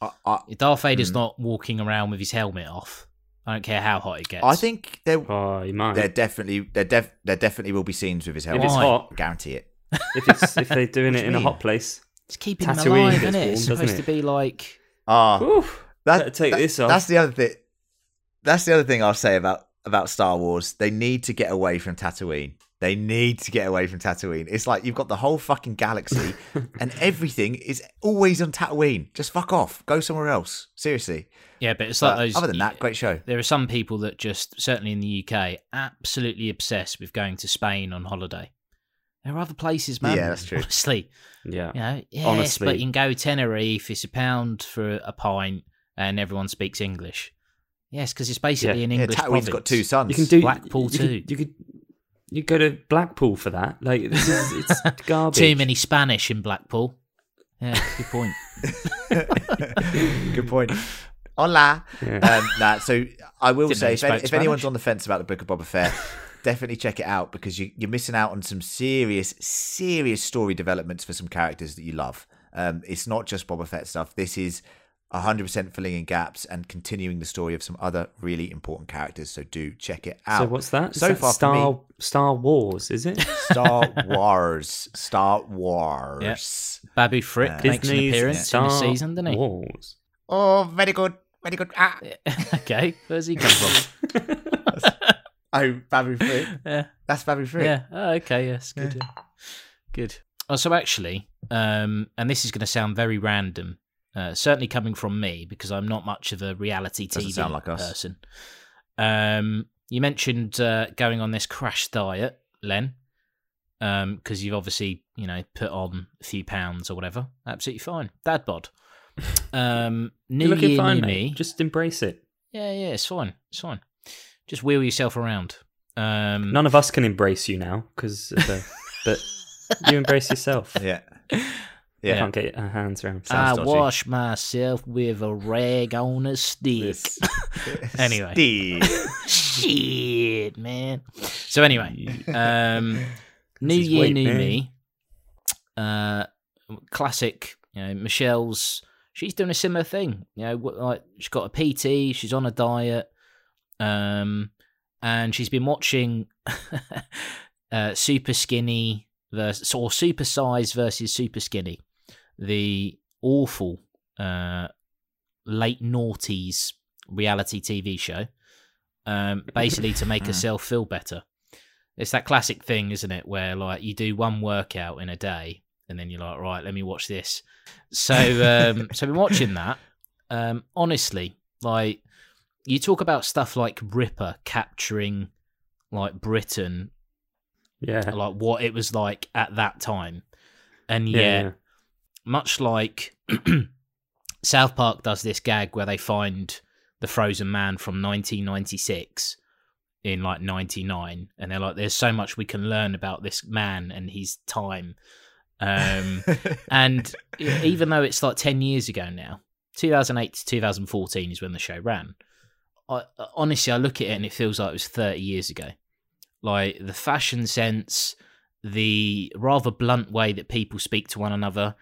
I, I, Darth Vader's Mm. not walking around with his helmet off. I don't care how hot it gets. I think there Oh, you might. there definitely there def, there definitely will be scenes with his if it's Why? hot, guarantee it. if it's if they're doing it in you a mean? hot place, it's keeping him Tatooine alive, gets isn't it? warm, It's doesn't supposed it? to be like Ah, Oof. that, Better take that- this off. That's the other thing. That's the other thing I'll say about about Star Wars. They need to get away from Tatooine. They need to get away from Tatooine. It's like you've got the whole fucking galaxy, and everything is always on Tatooine. Just fuck off. Go somewhere else. Seriously. Yeah, but it's like But those. other than that, great show. there are some people that just, certainly in the UK, absolutely obsessed with going to Spain on holiday. There are other places, man. Yeah, that's true. Honestly, Yeah. you know, yes, Honestly. but you can go Tenerife. It's a pound for a pint, and everyone speaks English. Yes, because it's basically Yeah. an Yeah, English Tatooine's province. got two sons. You can do Blackpool you too. Could, you could you go to Blackpool for that. Like this is it's garbage. Too many Spanish in Blackpool. Yeah, good point. Good point. Hola. Yeah. Um, nah, so I will Didn't say, if, any- if anyone's on the fence about the Book of Boba Fett, definitely check it out because you, you're missing out on some serious, serious story developments for some characters that you love. Um, it's not just Boba Fett stuff. This is 100% filling in gaps and continuing the story of some other really important characters. So do check it out. So what's that? Is So that far for Star me- Star Wars, is it? Star Wars. Star Wars. Babu Frick Uh, makes an Disney's appearance in the season, doesn't he? Wars. Oh, very good. Very good. Ah. okay, where's he come from? Oh, Babu Frick. yeah, That's Babu Frick. yeah. Oh, okay, yes, good, yeah. good. Oh, so actually, um, and this is going to sound very random, uh, certainly coming from me because I'm not much of a reality TV like person. Um, you mentioned uh, going on this crash diet, Len, because you've obviously you know put on a few pounds or whatever. Absolutely fine, dad bod. Um, new You're looking year, fine, new mate. me. Just embrace it. Yeah, yeah, it's fine. It's fine. Just wheel yourself around. Um, None of us can embrace you now because, but you embrace yourself. Yeah. Yeah. can't get our hands around. I dodgy. wash myself with a rag on a stick. This- Anyway. Steve. Shit, man. So anyway, um, new year, new man. me. Uh, classic. You know, Michelle's. She's doing a similar thing. You know, like she's got a PT. She's on a diet. Um, and she's been watching uh, super skinny versus or super size versus super skinny, the awful uh, late noughties reality TV show, um, basically to make herself feel better. It's that classic thing, isn't it, where like you do one workout in a day and then you're like, right, let me watch this. So, um, so I've been watching that. Um, honestly, like you talk about stuff like Ripper capturing like Britain Yeah. like what it was like at that time. And Yeah, yet, yeah. Much like South Park does this gag where they find the frozen man from 1996 in like 99 and they're like there's so much we can learn about this man and his time. Um and even though it's like 10 years ago now 2008 to 2014 is when the show ran I, honestly i look at it and it feels like it was 30 years ago. Like the fashion sense the rather blunt way that people speak to one another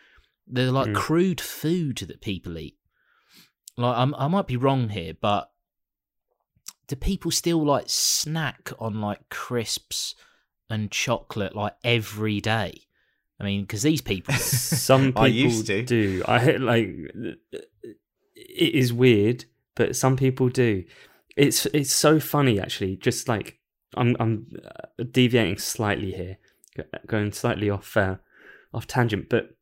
the like Mm. crude food that people eat like I'm, i might be wrong here but do people still like snack on like crisps and chocolate like every day i mean because these people Some people I used to. do. I like it is weird, but some people do. It's it's so funny actually. Just like I'm I'm uh, deviating slightly here, going slightly off uh, off tangent, but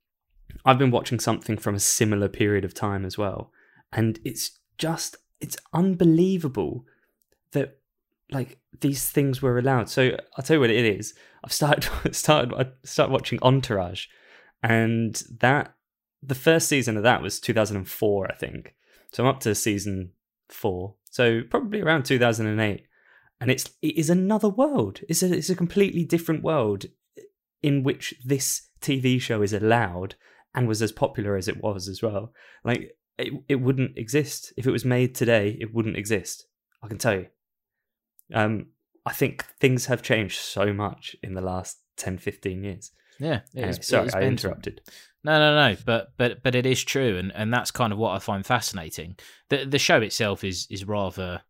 I've been watching something from a similar period of time as well, and it's just it's unbelievable that like these things were allowed. So I'll tell you what it is. I've started started I started watching Entourage, and that the first season of that was 2004, I think. So I'm up to season four, so probably around 2008, and it's it is another world. It's a it's a completely different world in which this TV show is allowed and was as popular as it was as well. Like it, it wouldn't exist if it was made today. It wouldn't exist. I can tell you. Um, I think things have changed so much in the last 10, 15 years. yeah it Anyway, is- it sorry, I interrupted. No, no, no. But but but it is true, and, and that's kind of what I find fascinating. the The show itself is is rather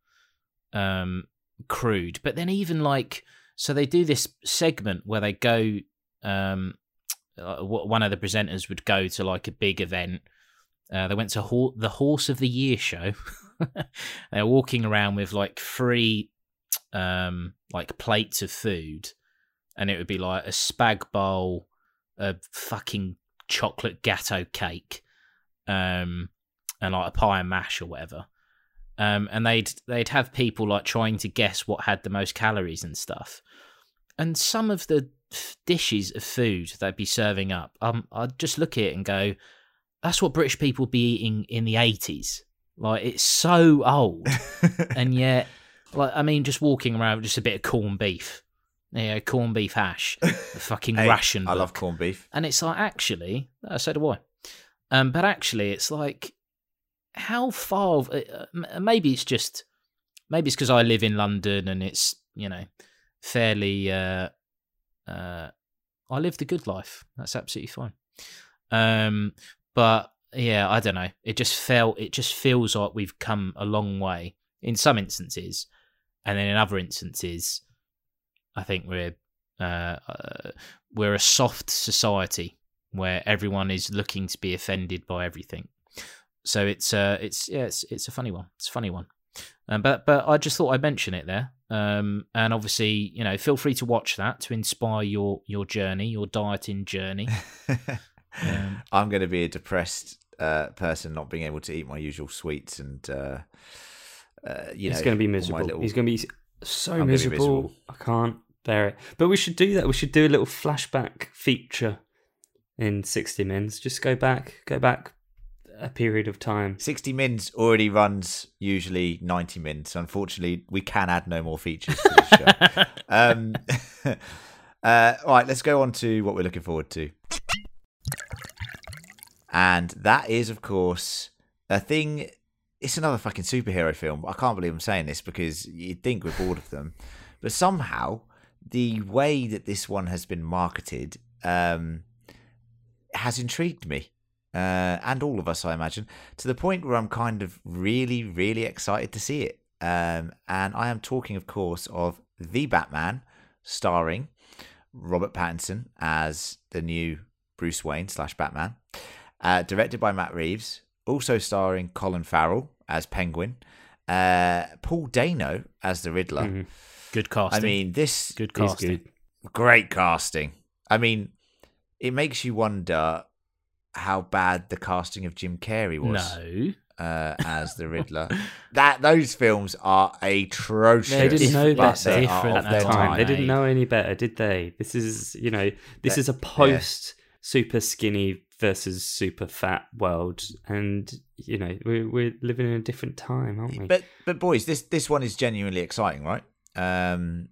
um, crude, but then even like so they do this segment where they go. Um, uh, one of the presenters would go to like a big event, Uh, they went to Hor- the Horse of the Year show. They're walking around with like three, um, like plates of food, and it would be like a spag bowl, a fucking chocolate gatto cake, um, and like a pie and mash or whatever. Um, and they'd they'd have people like trying to guess what had the most calories and stuff. And some of the dishes of food they'd be serving up, um, I'd just look at it and go, "That's what British people be eating in the eighties. Like it's so old, and yet, like I mean, just walking around with just a bit of corned beef, yeah, corned beef hash, the fucking Hey, ration. I love corned beef. And it's like, actually, uh, so do I. Um, but actually, it's like, how far? Uh, maybe it's just, maybe it's because I live in London and it's you know fairly. Uh, uh, I live the good life. That's absolutely fine. Um, but yeah, I don't know. It just felt. It just feels like we've come a long way in some instances, and then in other instances, I think we're uh, uh, we're a soft society where everyone is looking to be offended by everything. So it's uh, it's yeah, it's it's a funny one. It's a funny one. Um, but but I just thought I'd mention it there. Um, and obviously, you know, feel free to watch that to inspire your your journey, your dieting journey. Um, I'm going to be a depressed uh, person, not being able to eat my usual sweets, and uh, uh, you know, He's going to be miserable. little- He's going to be so gonna be miserable. miserable. I can't bear it. But we should do that. We should do a little flashback feature in 60 Mins. Just go back, go back a period of time. 60 mins already runs usually 90 mins. Unfortunately, we can add no more features to this show. um, uh, all right, let's go on to what we're looking forward to. And that is, of course, a thing. It's another fucking superhero film. I can't believe I'm saying this because you'd think we're bored of them. But somehow, the way that this one has been marketed um, has intrigued me. Uh, and all of us, I imagine, to the point where I'm kind of really, really excited to see it. Um, and I am talking, of course, of The Batman, starring Robert Pattinson as the new Bruce Wayne slash Batman, uh, directed by Matt Reeves, also starring Colin Farrell as Penguin, uh, Paul Dano as the Riddler. Mhm. good casting. I mean, this good casting. good. great casting. I mean, it makes you wonder how bad the casting of Jim Carrey was No, uh, as the Riddler. that those films are atrocious. They didn't know better they Different are of at their the time. time. They didn't know any better, did they? This is, you know, this That- is a post super skinny versus super fat world, and you know, we're we're living in a different time, aren't we? But but boys, this this one is genuinely exciting, right? Um,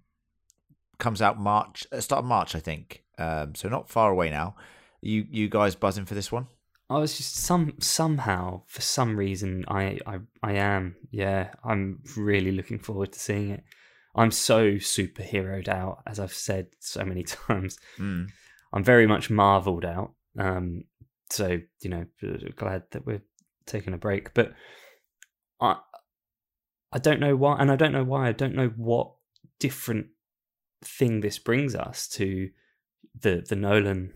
comes out March, uh, start of March, I think. Um, so not far away now. You you guys buzzing for this one? I was just some somehow for some reason I I I am yeah I'm really looking forward to seeing it. I'm so superheroed out as I've said so many times. Mm. I'm very much marveled out. Um, so you know, glad that we're taking a break. But I, I don't know why, and I don't know why. I don't know what different thing this brings us to the the Nolan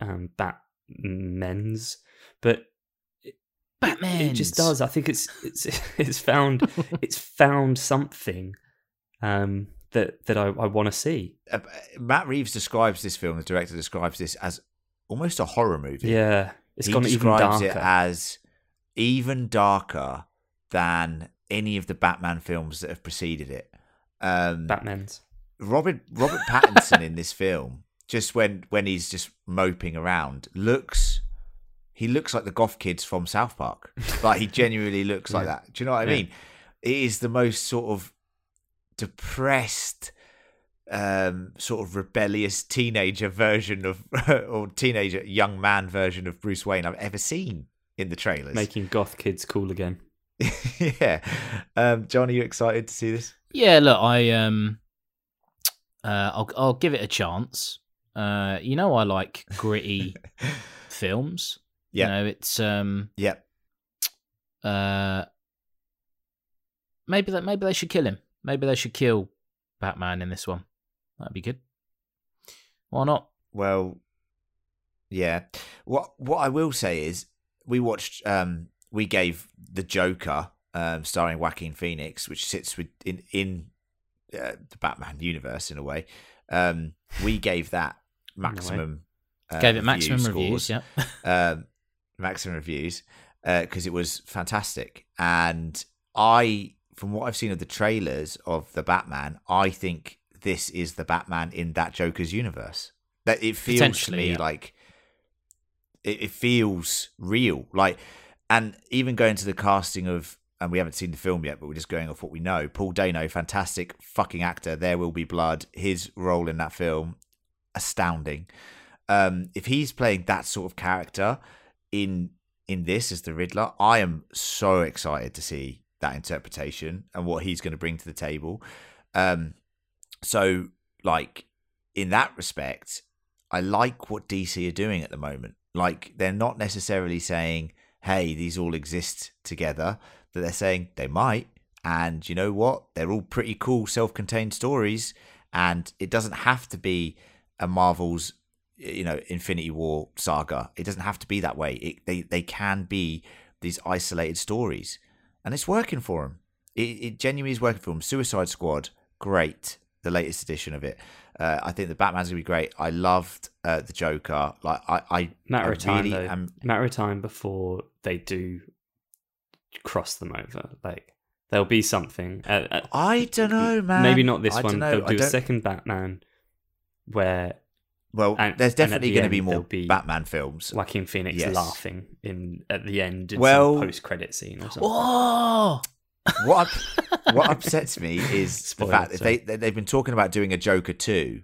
um, Batmen's, but Batman. it just does. I think it's it's it's found it's found something um, that that I, I want to see. Uh, Matt Reeves describes this film. The director describes this as almost a horror movie. Yeah, it's he gone even describes darker. it as even darker than any of the Batman films that have preceded it. Um, Batman's. Robert Robert Pattinson in this film, just when when he's just moping around, looks he looks like the goth kids from South Park. Like he genuinely looks like Yeah. that. Do you know what I Yeah. mean? It is the most sort of depressed, um, sort of rebellious teenager version of or teenager young man version of Bruce Wayne I've ever seen in the trailers. making goth kids cool again. yeah, um, John, are you excited to see this? Yeah, look, I um, uh, I'll I'll give it a chance. Uh, you know, I like gritty films. Yeah. You know, it's um, Yep. uh, maybe that maybe they should kill him. Maybe they should kill Batman in this one. That'd be good. Why not? Well, yeah. What what I will say is we watched. Um, we gave the Joker, um, starring Joaquin Phoenix, which sits with in in uh, the Batman universe in a way. Um, we gave that maximum. Uh, Gave it maximum scores, reviews. Yeah. um, maximum reviews because it was fantastic. And I, from what I've seen of the trailers of the Batman, I think this is the Batman in that Joker's universe. That it feels to me yeah. like it, it feels real. Like, and even going to the casting of, and we haven't seen the film yet, but we're just going off what we know. Paul Dano, fantastic fucking actor. There will be blood. His role in that film, astounding. Um, if he's playing that sort of character in in this as the Riddler, I am so excited to see that interpretation and what he's going to bring to the table. Um, so, like in that respect, I like what DC are doing at the moment. Like they're not necessarily saying, "Hey, these all exist together," but they're saying they might. And you know what? They're all pretty cool, self-contained stories, and it doesn't have to be a Marvel's, you know, Infinity War saga. It doesn't have to be that way. It, they they can be these isolated stories, and it's working for them. It, it genuinely is working for them. Suicide Squad, great, the latest edition of it. Uh, I think the Batman's gonna be great. I loved uh, the Joker. Like I, I, Matter of time, really am. Matter of time before they do cross them over. Like there'll be something. Uh, uh, I don't know, man. maybe not this I one. They'll do a second Batman where Well, and- there's definitely the going to be more be Batman films. Joaquin Phoenix Yes. laughing in at the end in Well- post-credit scene or something. Oh, what what upsets me is Spoiled, the fact that sorry. they they- they've been talking about doing a Joker two,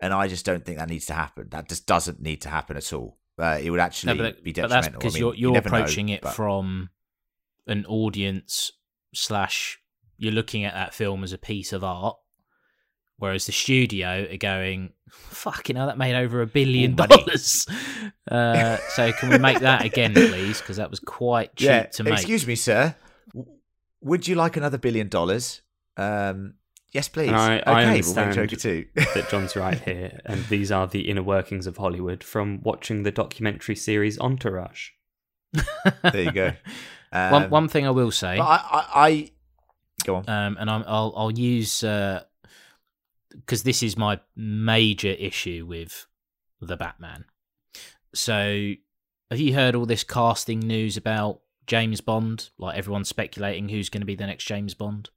and I just don't think that needs to happen. That just doesn't need to happen at all. Uh, it would no, actually but, be detrimental. because I mean, you're you you're never know, approaching it but- from an audience slash you're looking at that film as a piece of art, whereas the studio are going, "Fucking hell, that made over a billion dollars." Uh, so can we make that again, please? Because that was quite cheap yeah. to make. Excuse me, sir. Would you like another billion dollars? Um, yes, please. And I- okay, I we'll understand. make Joker two. that John's right here, and these are the inner workings of Hollywood from watching the documentary series Entourage. there you go. Um, one one thing I will say, I, I, I go on. um, and I'm, I'll I'll use because this is my major issue with the Batman. So, have you heard all this casting news about James Bond? Like everyone's speculating who's going to be the next James Bond.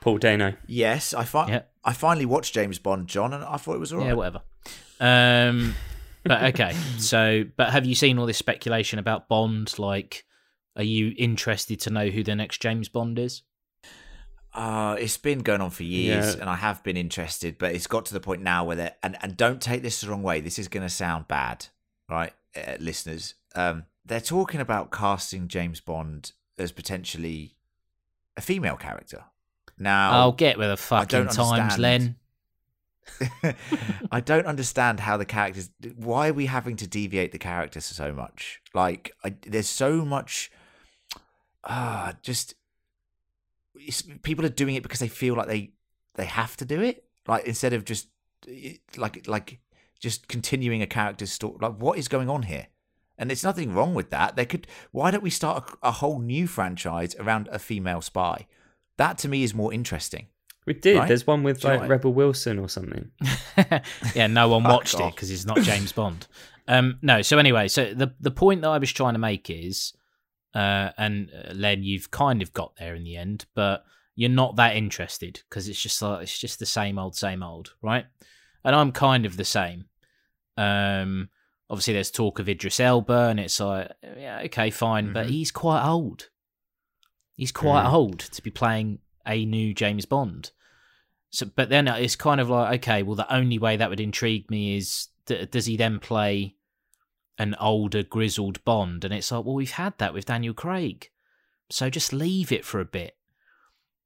Paul Dano. Yes, I fi- Yeah. I finally watched James Bond, John, and I thought it was alright. Yeah, whatever. Um, but okay. So, but have you seen all this speculation about Bond? Like, are you interested to know who the next James Bond is? Uh, it's been going on for years, Yeah. and I have been interested, but it's got to the point now where they're and and don't take this the wrong way. This is going to sound bad, right, uh, listeners? Um, they're talking about casting James Bond as potentially a female character. Now, I'll get with the fucking times. Len. I don't understand how the characters. Why are we having to deviate the characters so much? Like, I, there's so much. Ah, just people are doing it because they feel like they they have to do it. Like instead of just like like just continuing a character's story. Like, what is going on here? And there's nothing wrong with that. They could. Why don't we start a, a whole new franchise around a female spy? That to me is more interesting. We did. Right? There's one with Do like what I- Rebel Wilson or something. yeah, no one Fuck watched it because it's not James Bond. Um, no, so anyway, so the the point that I was trying to make is, uh, and uh, Len, you've kind of got there in the end, but you're not that interested because it's just like it's just the same old, same old, right? And I'm kind of the same. Um, obviously, there's talk of Idris Elba, and it's like, yeah, okay, fine, but Mhm. he's quite old. He's quite Mm. old to be playing a new James Bond. So, but then it's kind of like, okay, well, the only way that would intrigue me is d- does he then play an older, grizzled Bond? And it's like, well, we've had that with Daniel Craig, so just leave it for a bit.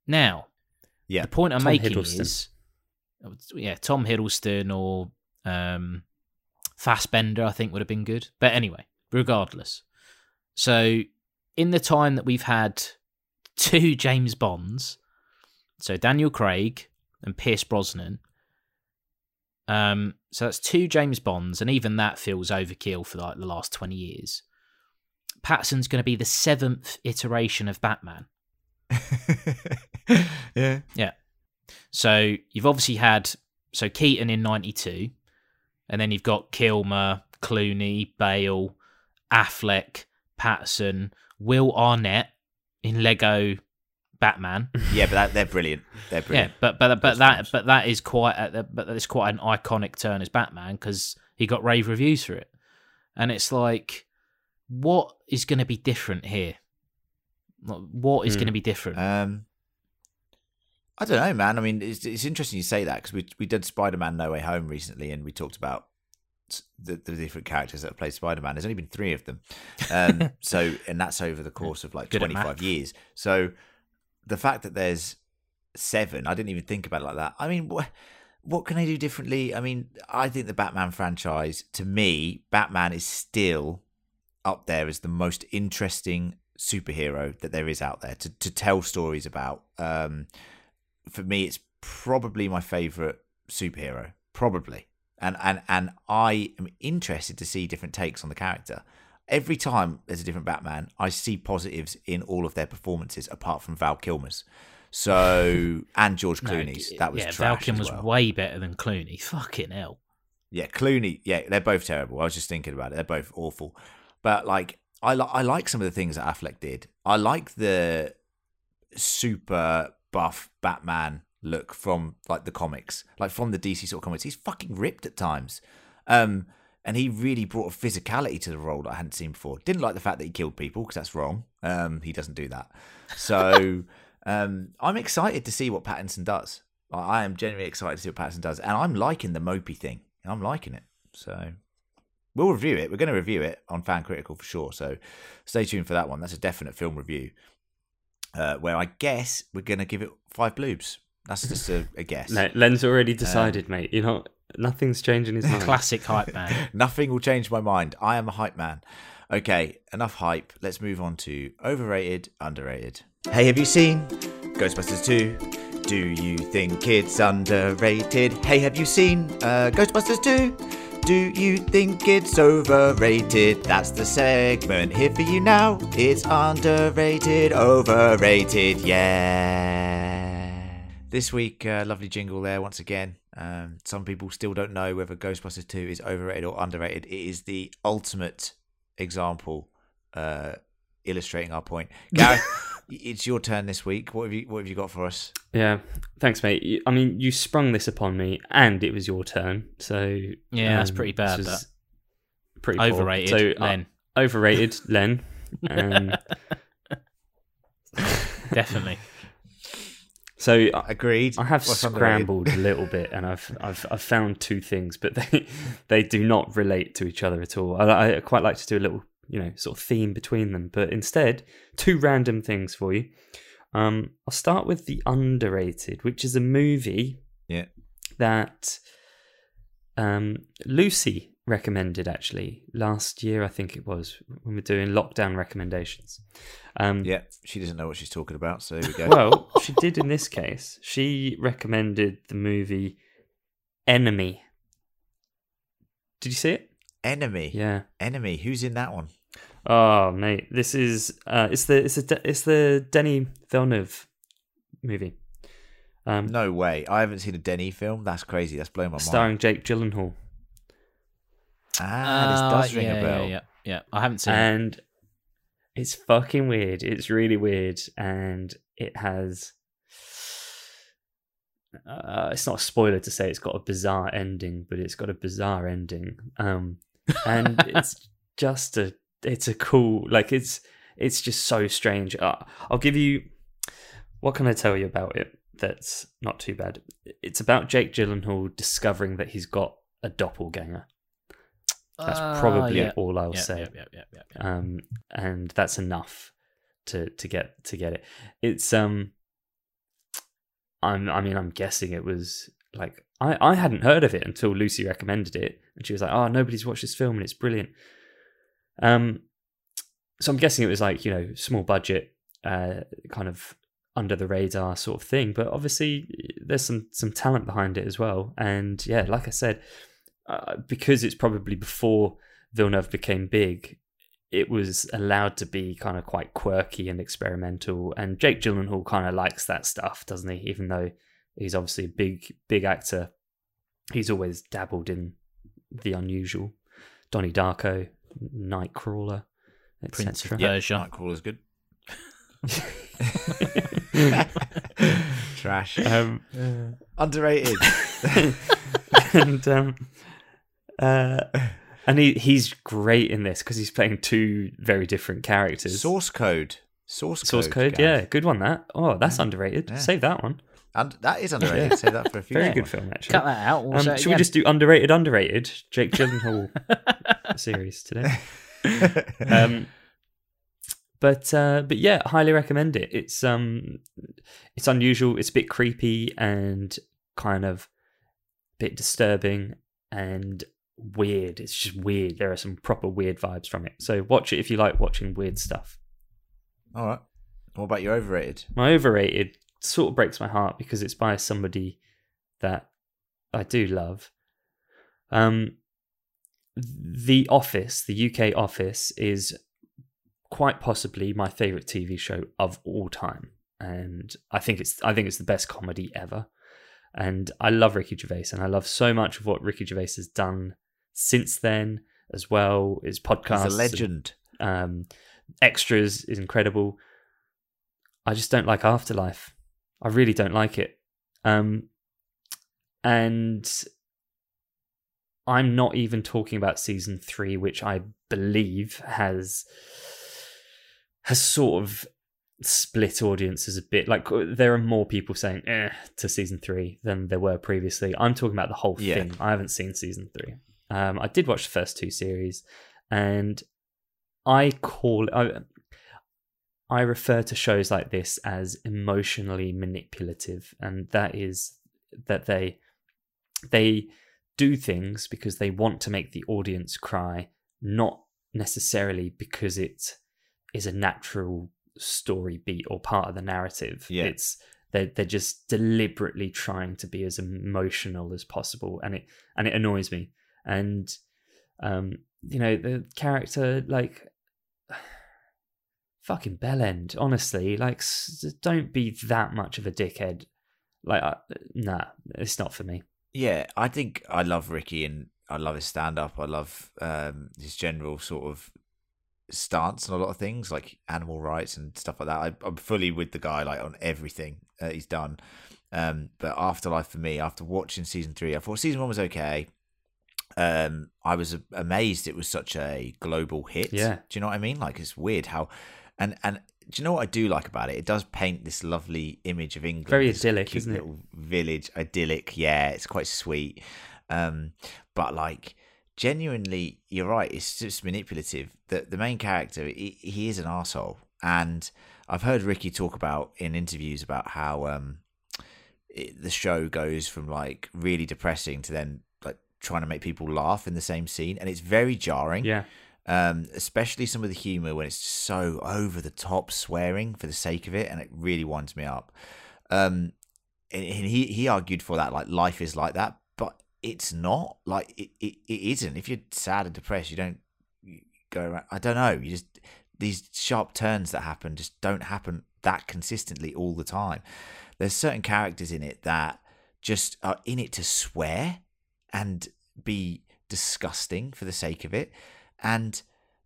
Now, Yeah. the point I'm Tom making Hiddleston. is, yeah, Tom Hiddleston or um, Fassbender, I think would have been good. But anyway, regardless. So, in the time that we've had two James Bonds, so Daniel Craig and Pierce Brosnan, um, so that's two James Bonds, and even that feels overkill for like the last twenty years. Patterson's going to be the seventh iteration of Batman. yeah. Yeah. So you've obviously had so Keaton in '92, and then you've got Kilmer, Clooney, Bale, Affleck, Patterson, Will Arnett in Lego Batman. Yeah, but that, they're brilliant. They're brilliant. Yeah, but but but Those that but that is quite a, but that's quite an iconic turn as Batman because he got rave reviews for it, and it's like, what is going to be different here? What is Hmm. going to be different? Um, I don't know, man. I mean, it's it's interesting you say that because we we did Spider Man No Way Home recently, and we talked about the, the different characters that have played Spider Man. There's only been three of them, um, so and that's over the course of like Good 25 years. So the fact that there's seven, I didn't even think about it like that. I mean, what what can they do differently? I mean, I think the Batman franchise, to me, Batman is still up there as the most interesting superhero that there is out there to, to tell stories about. Um, for me, it's probably my favorite superhero, probably. And, and and I am interested to see different takes on the character. Every time there's a different Batman, I see positives in all of their performances, apart from Val Kilmer's. So and George No, Clooney's. that was yeah. as was well. way better than Clooney. Fucking hell. Yeah, Clooney. Yeah, they're both terrible. I was just thinking about it. They're both awful. But like, I li- I like some of the things that Affleck did. I like the super buff Batman look from like the comics, like from the DC sort of comics. He's fucking ripped at times. Um, and he really brought a physicality to the role that I hadn't seen before. Didn't like the fact that he killed people because that's wrong. Um, he doesn't do that. So um, I'm excited to see what Pattinson does. I I am genuinely excited to see what Pattinson does, and I'm liking the mopey thing. I'm liking it. So we'll review it. We're going to review it on Fan Critical for sure. So stay tuned for that one. That's a definite film review. Uh, where I guess we're going to give it five bloobs. That's just a, a guess. No, Len's already Um, decided, mate. You're not. Nothing's changing his mind. Classic hype man. Nothing will change my mind. I am a hype man. Okay, enough hype. Let's move on to overrated, underrated. Hey, have you seen Ghostbusters 2? Do you think it's underrated? Hey, have you seen uh, Ghostbusters 2? Do you think it's overrated? That's the segment here for you now. It's underrated, overrated, yeah. This week, uh, lovely jingle there once again. Um, some people still don't know whether Ghostbusters 2 is overrated or underrated. It is the ultimate example uh, illustrating our point. Gareth, it's your turn this week. What have you What have you got for us? Yeah, thanks, mate. I mean, you sprung this upon me, and it was your turn. So Yeah, that's um, pretty bad, this was Pretty poor. Overrated. So uh, Len. overrated, Len. Um, Definitely. So I, Agreed. I have What's scrambled a little bit, and I've I've I've found two things, but they they do not relate to each other at all. I, I quite like to do a little you know sort of theme between them, but instead two random things for you. Um, I'll start with the underrated, which is a movie Yeah. that um, Lucy recommended actually last year. I think it was when we are doing lockdown recommendations. Um, Yeah, she doesn't know what she's talking about, so we go. well, she did in this case. She recommended the movie Enemy. Did you see it? Enemy. Yeah. Enemy. Who's in that one? Oh, mate, this is uh, it's the it's the it's the Denis Villeneuve movie. Um, No way. I haven't seen a Denis film. That's crazy. That's blowing my mind. starring Jake Gyllenhaal, Ah, this does Uh, ring yeah, a bell. Yeah, yeah, yeah. I haven't seen it. and it's fucking weird. It's really weird, and it has. Uh, it's not a spoiler to say it's got a bizarre ending, but it's got a bizarre ending. Um, and it's just a, it's a cool, like it's, it's just so strange. Uh, I'll give you, what can I tell you about it? That's not too bad. It's about Jake Gyllenhaal discovering that he's got a doppelganger. That's Ah, probably yeah. all I'll yeah, say Yeah, yeah, yeah, yeah, yeah. um, and that's enough to to get to get it. It's um, I'm I mean I'm guessing it was like I I hadn't heard of it until Lucy recommended it, and she was like, oh nobody's watched this film and it's brilliant. Um, so I'm guessing it was like you know small budget, uh, kind of under the radar sort of thing, but obviously there's some some talent behind it as well, and yeah, like I said. Uh, because it's probably before Villeneuve became big, it was allowed to be kind of quite quirky and experimental. And Jake Gyllenhaal kind of likes that stuff, doesn't he? Even though he's obviously a big, big actor, he's always dabbled in the unusual. Donnie Darko, Nightcrawler, Prince of etc. Persia. Nightcrawler's good. Trash. um, Underrated. and um, uh, and he he's great in this because he's playing two very different characters. Source code. Source code. Source code, Gav. yeah, good one. That oh, that's underrated. Yeah. Save that one. And that is underrated. Save that for a future Very good one. film, actually. Cut that out. We'll Um, say it should we just do underrated, underrated Jake Gyllenhaal series today? Um, but uh, but yeah, highly recommend it. It's um, it's unusual. It's a bit creepy and kind of a bit disturbing and weird. It's just weird. There are some proper weird vibes from it. So watch it if you like watching weird stuff. All right. What about your overrated? My overrated sort of breaks my heart because it's by somebody that I do love. Um, the Office, the UK Office, is quite possibly my favorite TV show of all time, and I think it's I think it's the best comedy ever. And I love Ricky Gervais, and I love so much of what Ricky Gervais has done since then as well. His podcast, He's a legend. um, extras is incredible. I just don't like Afterlife. I really don't like it. Um, and I'm not even talking about season three, which I believe has has sort of split audiences a bit. Like there are more people saying eh to season three than there were previously. I'm talking about the whole Yeah. thing. I haven't seen season three. Um, I did watch the first two series, and I call I, I refer to shows like this as emotionally manipulative, and that is that they they do things because they want to make the audience cry, not necessarily because it is a natural story beat or part of the narrative. Yeah. It's they're they're just deliberately trying to be as emotional as possible, and it and it annoys me. And um, you know, the character like fucking Bellend, honestly, like don't be that much of a dickhead. Like, uh, nah, it's not for me. Yeah, I think I love Ricky and I love his stand up. I love um, his general sort of stance on a lot of things like animal rights and stuff like that. I, I'm fully with the guy like on everything uh, he's done. Um, but Afterlife for me, after watching season three, I thought season one was okay. Um, I was amazed it was such a global hit. Yeah. do you know what I mean? Like it's weird how, and and do you know what I do like about it? It does paint this lovely image of England, Very idyllic, isn't it? Village, idyllic. Yeah, it's quite sweet. Um, but like genuinely, you're right. It's just manipulative. That the main character, he, he is an asshole, and I've heard Ricky talk about in interviews about how um it, the show goes from like really depressing to then trying to make people laugh in the same scene, and it's very jarring Yeah, um, especially some of the humor when it's so over the top swearing for the sake of it, and it really winds me up. Um, and, and he he argued for that, like life is like that, but it's not. Like it, it, it isn't. If you're sad and depressed, you don't you go around. I don't know. You just these sharp turns that happen just don't happen that consistently all the time. There's certain characters in it that just are in it to swear and be disgusting for the sake of it. And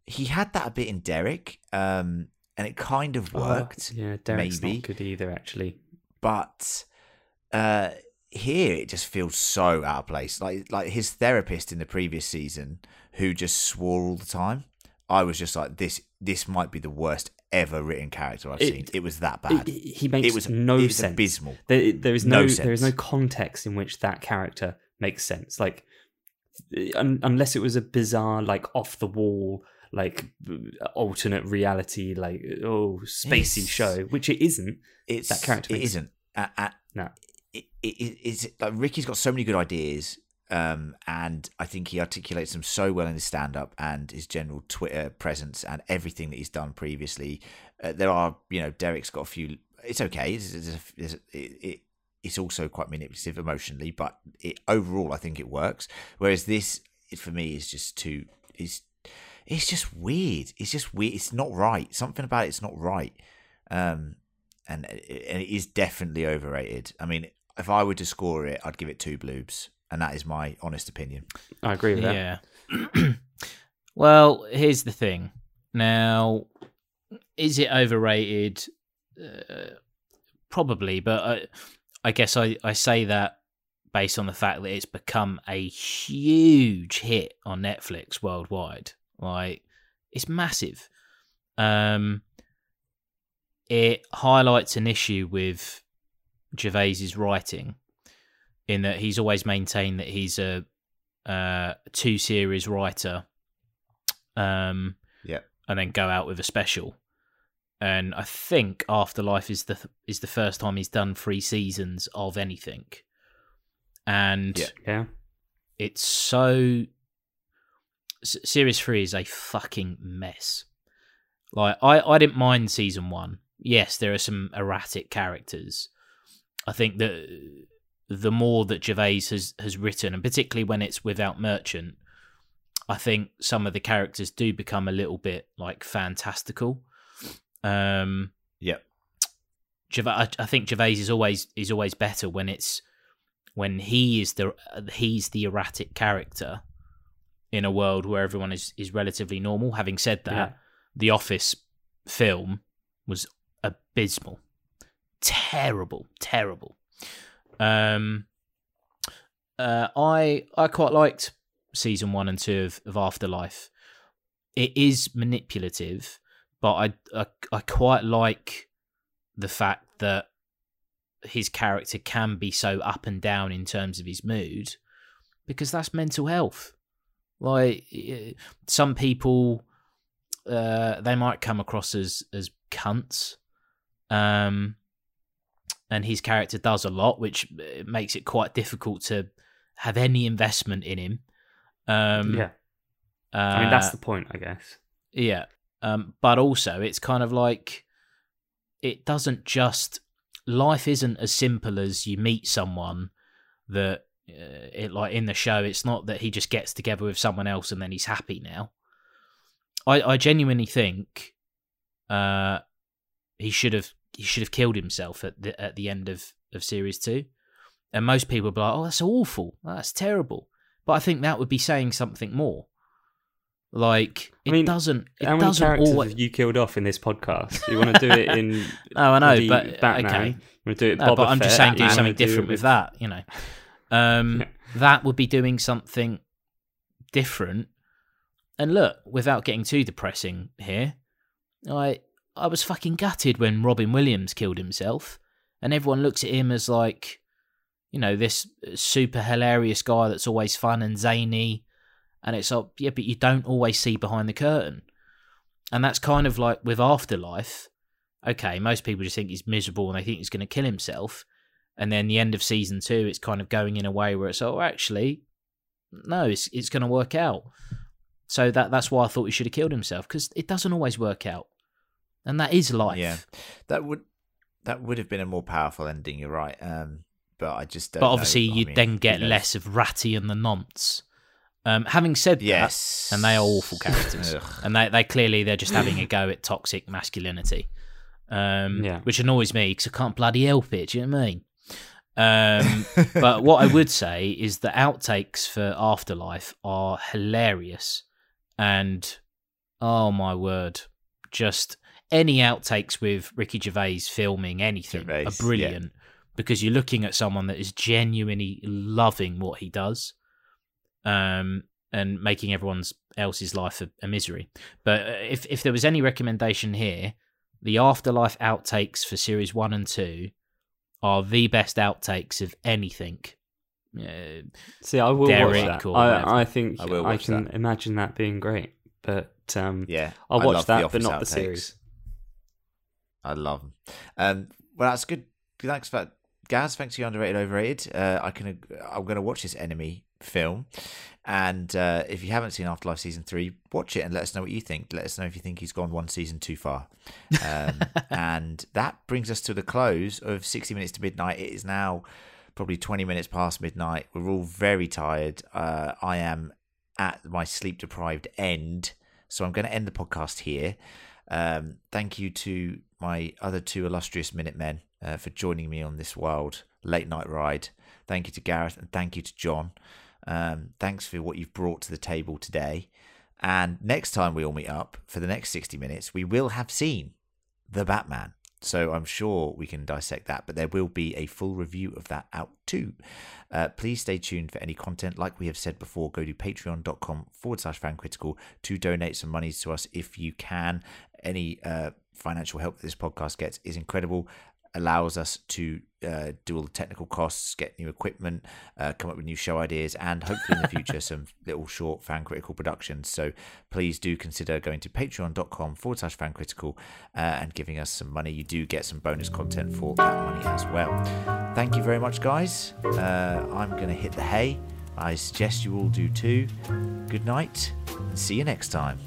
he had that a bit in Derek, um, and it kind of worked. Oh, yeah, Derek's maybe. not good either, actually. But uh, here it just feels so out of place. Like like his therapist in the previous season, who just swore all the time. I was just like, this this might be the worst ever written character I've It- seen. It was that bad. It- he makes it was no it was sense. abysmal. There, there is No no, there is no context in which that character makes sense. Like, un- unless it was a bizarre, like off the wall, like alternate reality, like oh spacey It's- show, which it isn't. It's That character It isn't. Uh, uh, No. it, it, it's like Ricky's got so many good ideas, um, and I think he articulates them so well in his stand-up and his general Twitter presence and everything that he's done previously. Uh, there are, you know, Derek's got a few. It's okay. It's, it's, it's, it, it, it's also quite manipulative emotionally, but it, overall, I think it works. Whereas this, it, for me, is just too is it's just weird. It's just weird. It's not right. Something about it's not right. Um, and it, and it is definitely overrated. I mean, if I were to score it, I'd give it two bloobs, and that is my honest opinion. I agree with that. Yeah. well, here's the thing. Now, is it overrated? Uh, probably, but I, I guess I, I say that based on the fact that it's become a huge hit on Netflix worldwide. Like, it's massive. Um, it highlights an issue with Gervais's writing in that he's always maintained that he's a uh, two series writer, um, Yeah. and then go out with a special. And I think Afterlife is the is the first time he's done three seasons of anything, and Yeah. Yeah. it's so. S- Series three is a fucking mess. Like I, I didn't mind season one. Yes, there are some erratic characters. I think that the more that Gervais has has written, and particularly when it's without Merchant, I think some of the characters do become a little bit like fantastical. Um. Gervais, I, I think Gervais is always is always better when it's when he is the he's the erratic character in a world where everyone is is relatively normal. Having said that, Yeah. the Office film was abysmal, terrible, terrible. Um, uh, I I quite liked season one and two of, of Afterlife. It is manipulative, but I, I I quite like the fact that his character can be so up and down in terms of his mood because that's mental health. Like some people, uh, they might come across as as cunts, um, and his character does a lot, which eh, makes it quite difficult to have any investment in him. Um, yeah. uh, I mean, that's the point, I guess. yeah. Um, but also, it's kind of like it doesn't just life isn't as simple as you meet someone that uh, it like in the show. It's not that he just gets together with someone else and then he's happy now. I, I genuinely think uh, he should have he should have killed himself at the at the end of, of series two. And most people would be like, "Oh, that's awful. That's terrible." But I think that would be saying something more. Like it I mean, doesn't. It How many doesn't characters always. have you killed off in this podcast? You want to do it in oh, I know, but Batman? okay. You want to do it No, but I'm just saying, do something do different it with that. You know, um, Yeah. that would be doing something different. And look, without getting too depressing here, I I was fucking gutted when Robin Williams killed himself, and everyone looks at him as like, you know, this super hilarious guy that's always fun and zany, and it's like, yeah, but you don't always see behind the curtain, and that's kind of like with Afterlife. Okay, most people just think he's miserable and they think he's going to kill himself, and then the end of season two, it's kind of going in a way where it's oh, actually, no, it's it's going to work out. So that that's why I thought he should have killed himself because it doesn't always work out, and that is life. Yeah, that would that would have been a more powerful ending. You're right. Um, but I just don't but obviously I you'd mean, then get less of Ratty and the nonce. Um, having said Yes, that, and they are awful characters, and they they clearly they're just having a go at toxic masculinity, um, Yeah. which annoys me because I can't bloody help it. Do you know what I mean? Um, but what I would say is the outtakes for Afterlife are hilarious, and oh my word, just any outtakes with Ricky Gervais filming anything Gervais, are brilliant. Because you're looking at someone that is genuinely loving what he does, um, and making everyone's else's life a, a misery. But uh, if if there was any recommendation here, the Afterlife outtakes for series one and two are the best outtakes of anything. Uh, See, I will Derek watch that. I, I think I I, will watch can that. imagine that being great. But um, Yeah, I'll I watch love The that, but Office not the series. I love them. Um, well, that's good. Thanks for that, Gaz. Thanks for your underrated, overrated. Uh, I can. I'm going to watch this enemy film, and uh, if you haven't seen Afterlife season three, watch it and let us know what you think. Let us know if you think he's gone one season too far. Um, and that brings us to the close of 60 minutes to midnight. It is now probably 20 minutes past midnight. We're all very tired. Uh, I am at my sleep deprived end. So I'm going to end the podcast here. Um, thank you to my other two illustrious Minutemen uh, for joining me on this wild late night ride. Thank you to Gareth and thank you to John. Um, thanks for what you've brought to the table today. And next time we all meet up for the next 60 minutes, we will have seen The Batman. So I'm sure we can dissect that, but there will be a full review of that out too. Uh, please stay tuned for any content. Like we have said before, go to patreon.com forward slash fancritical to donate some monies to us if you can. Any uh, financial help that this podcast gets is incredible allows us to uh, do all the technical costs, get new equipment, uh, come up with new show ideas, and hopefully in the future some little short fan critical productions. So please do consider going to patreon.com forward slash fan critical uh, and giving us some money. You do get some bonus content for that money as well. Thank you very much, guys. Uh, I'm going to hit the hay. I suggest you all do too. Good night and see you next time.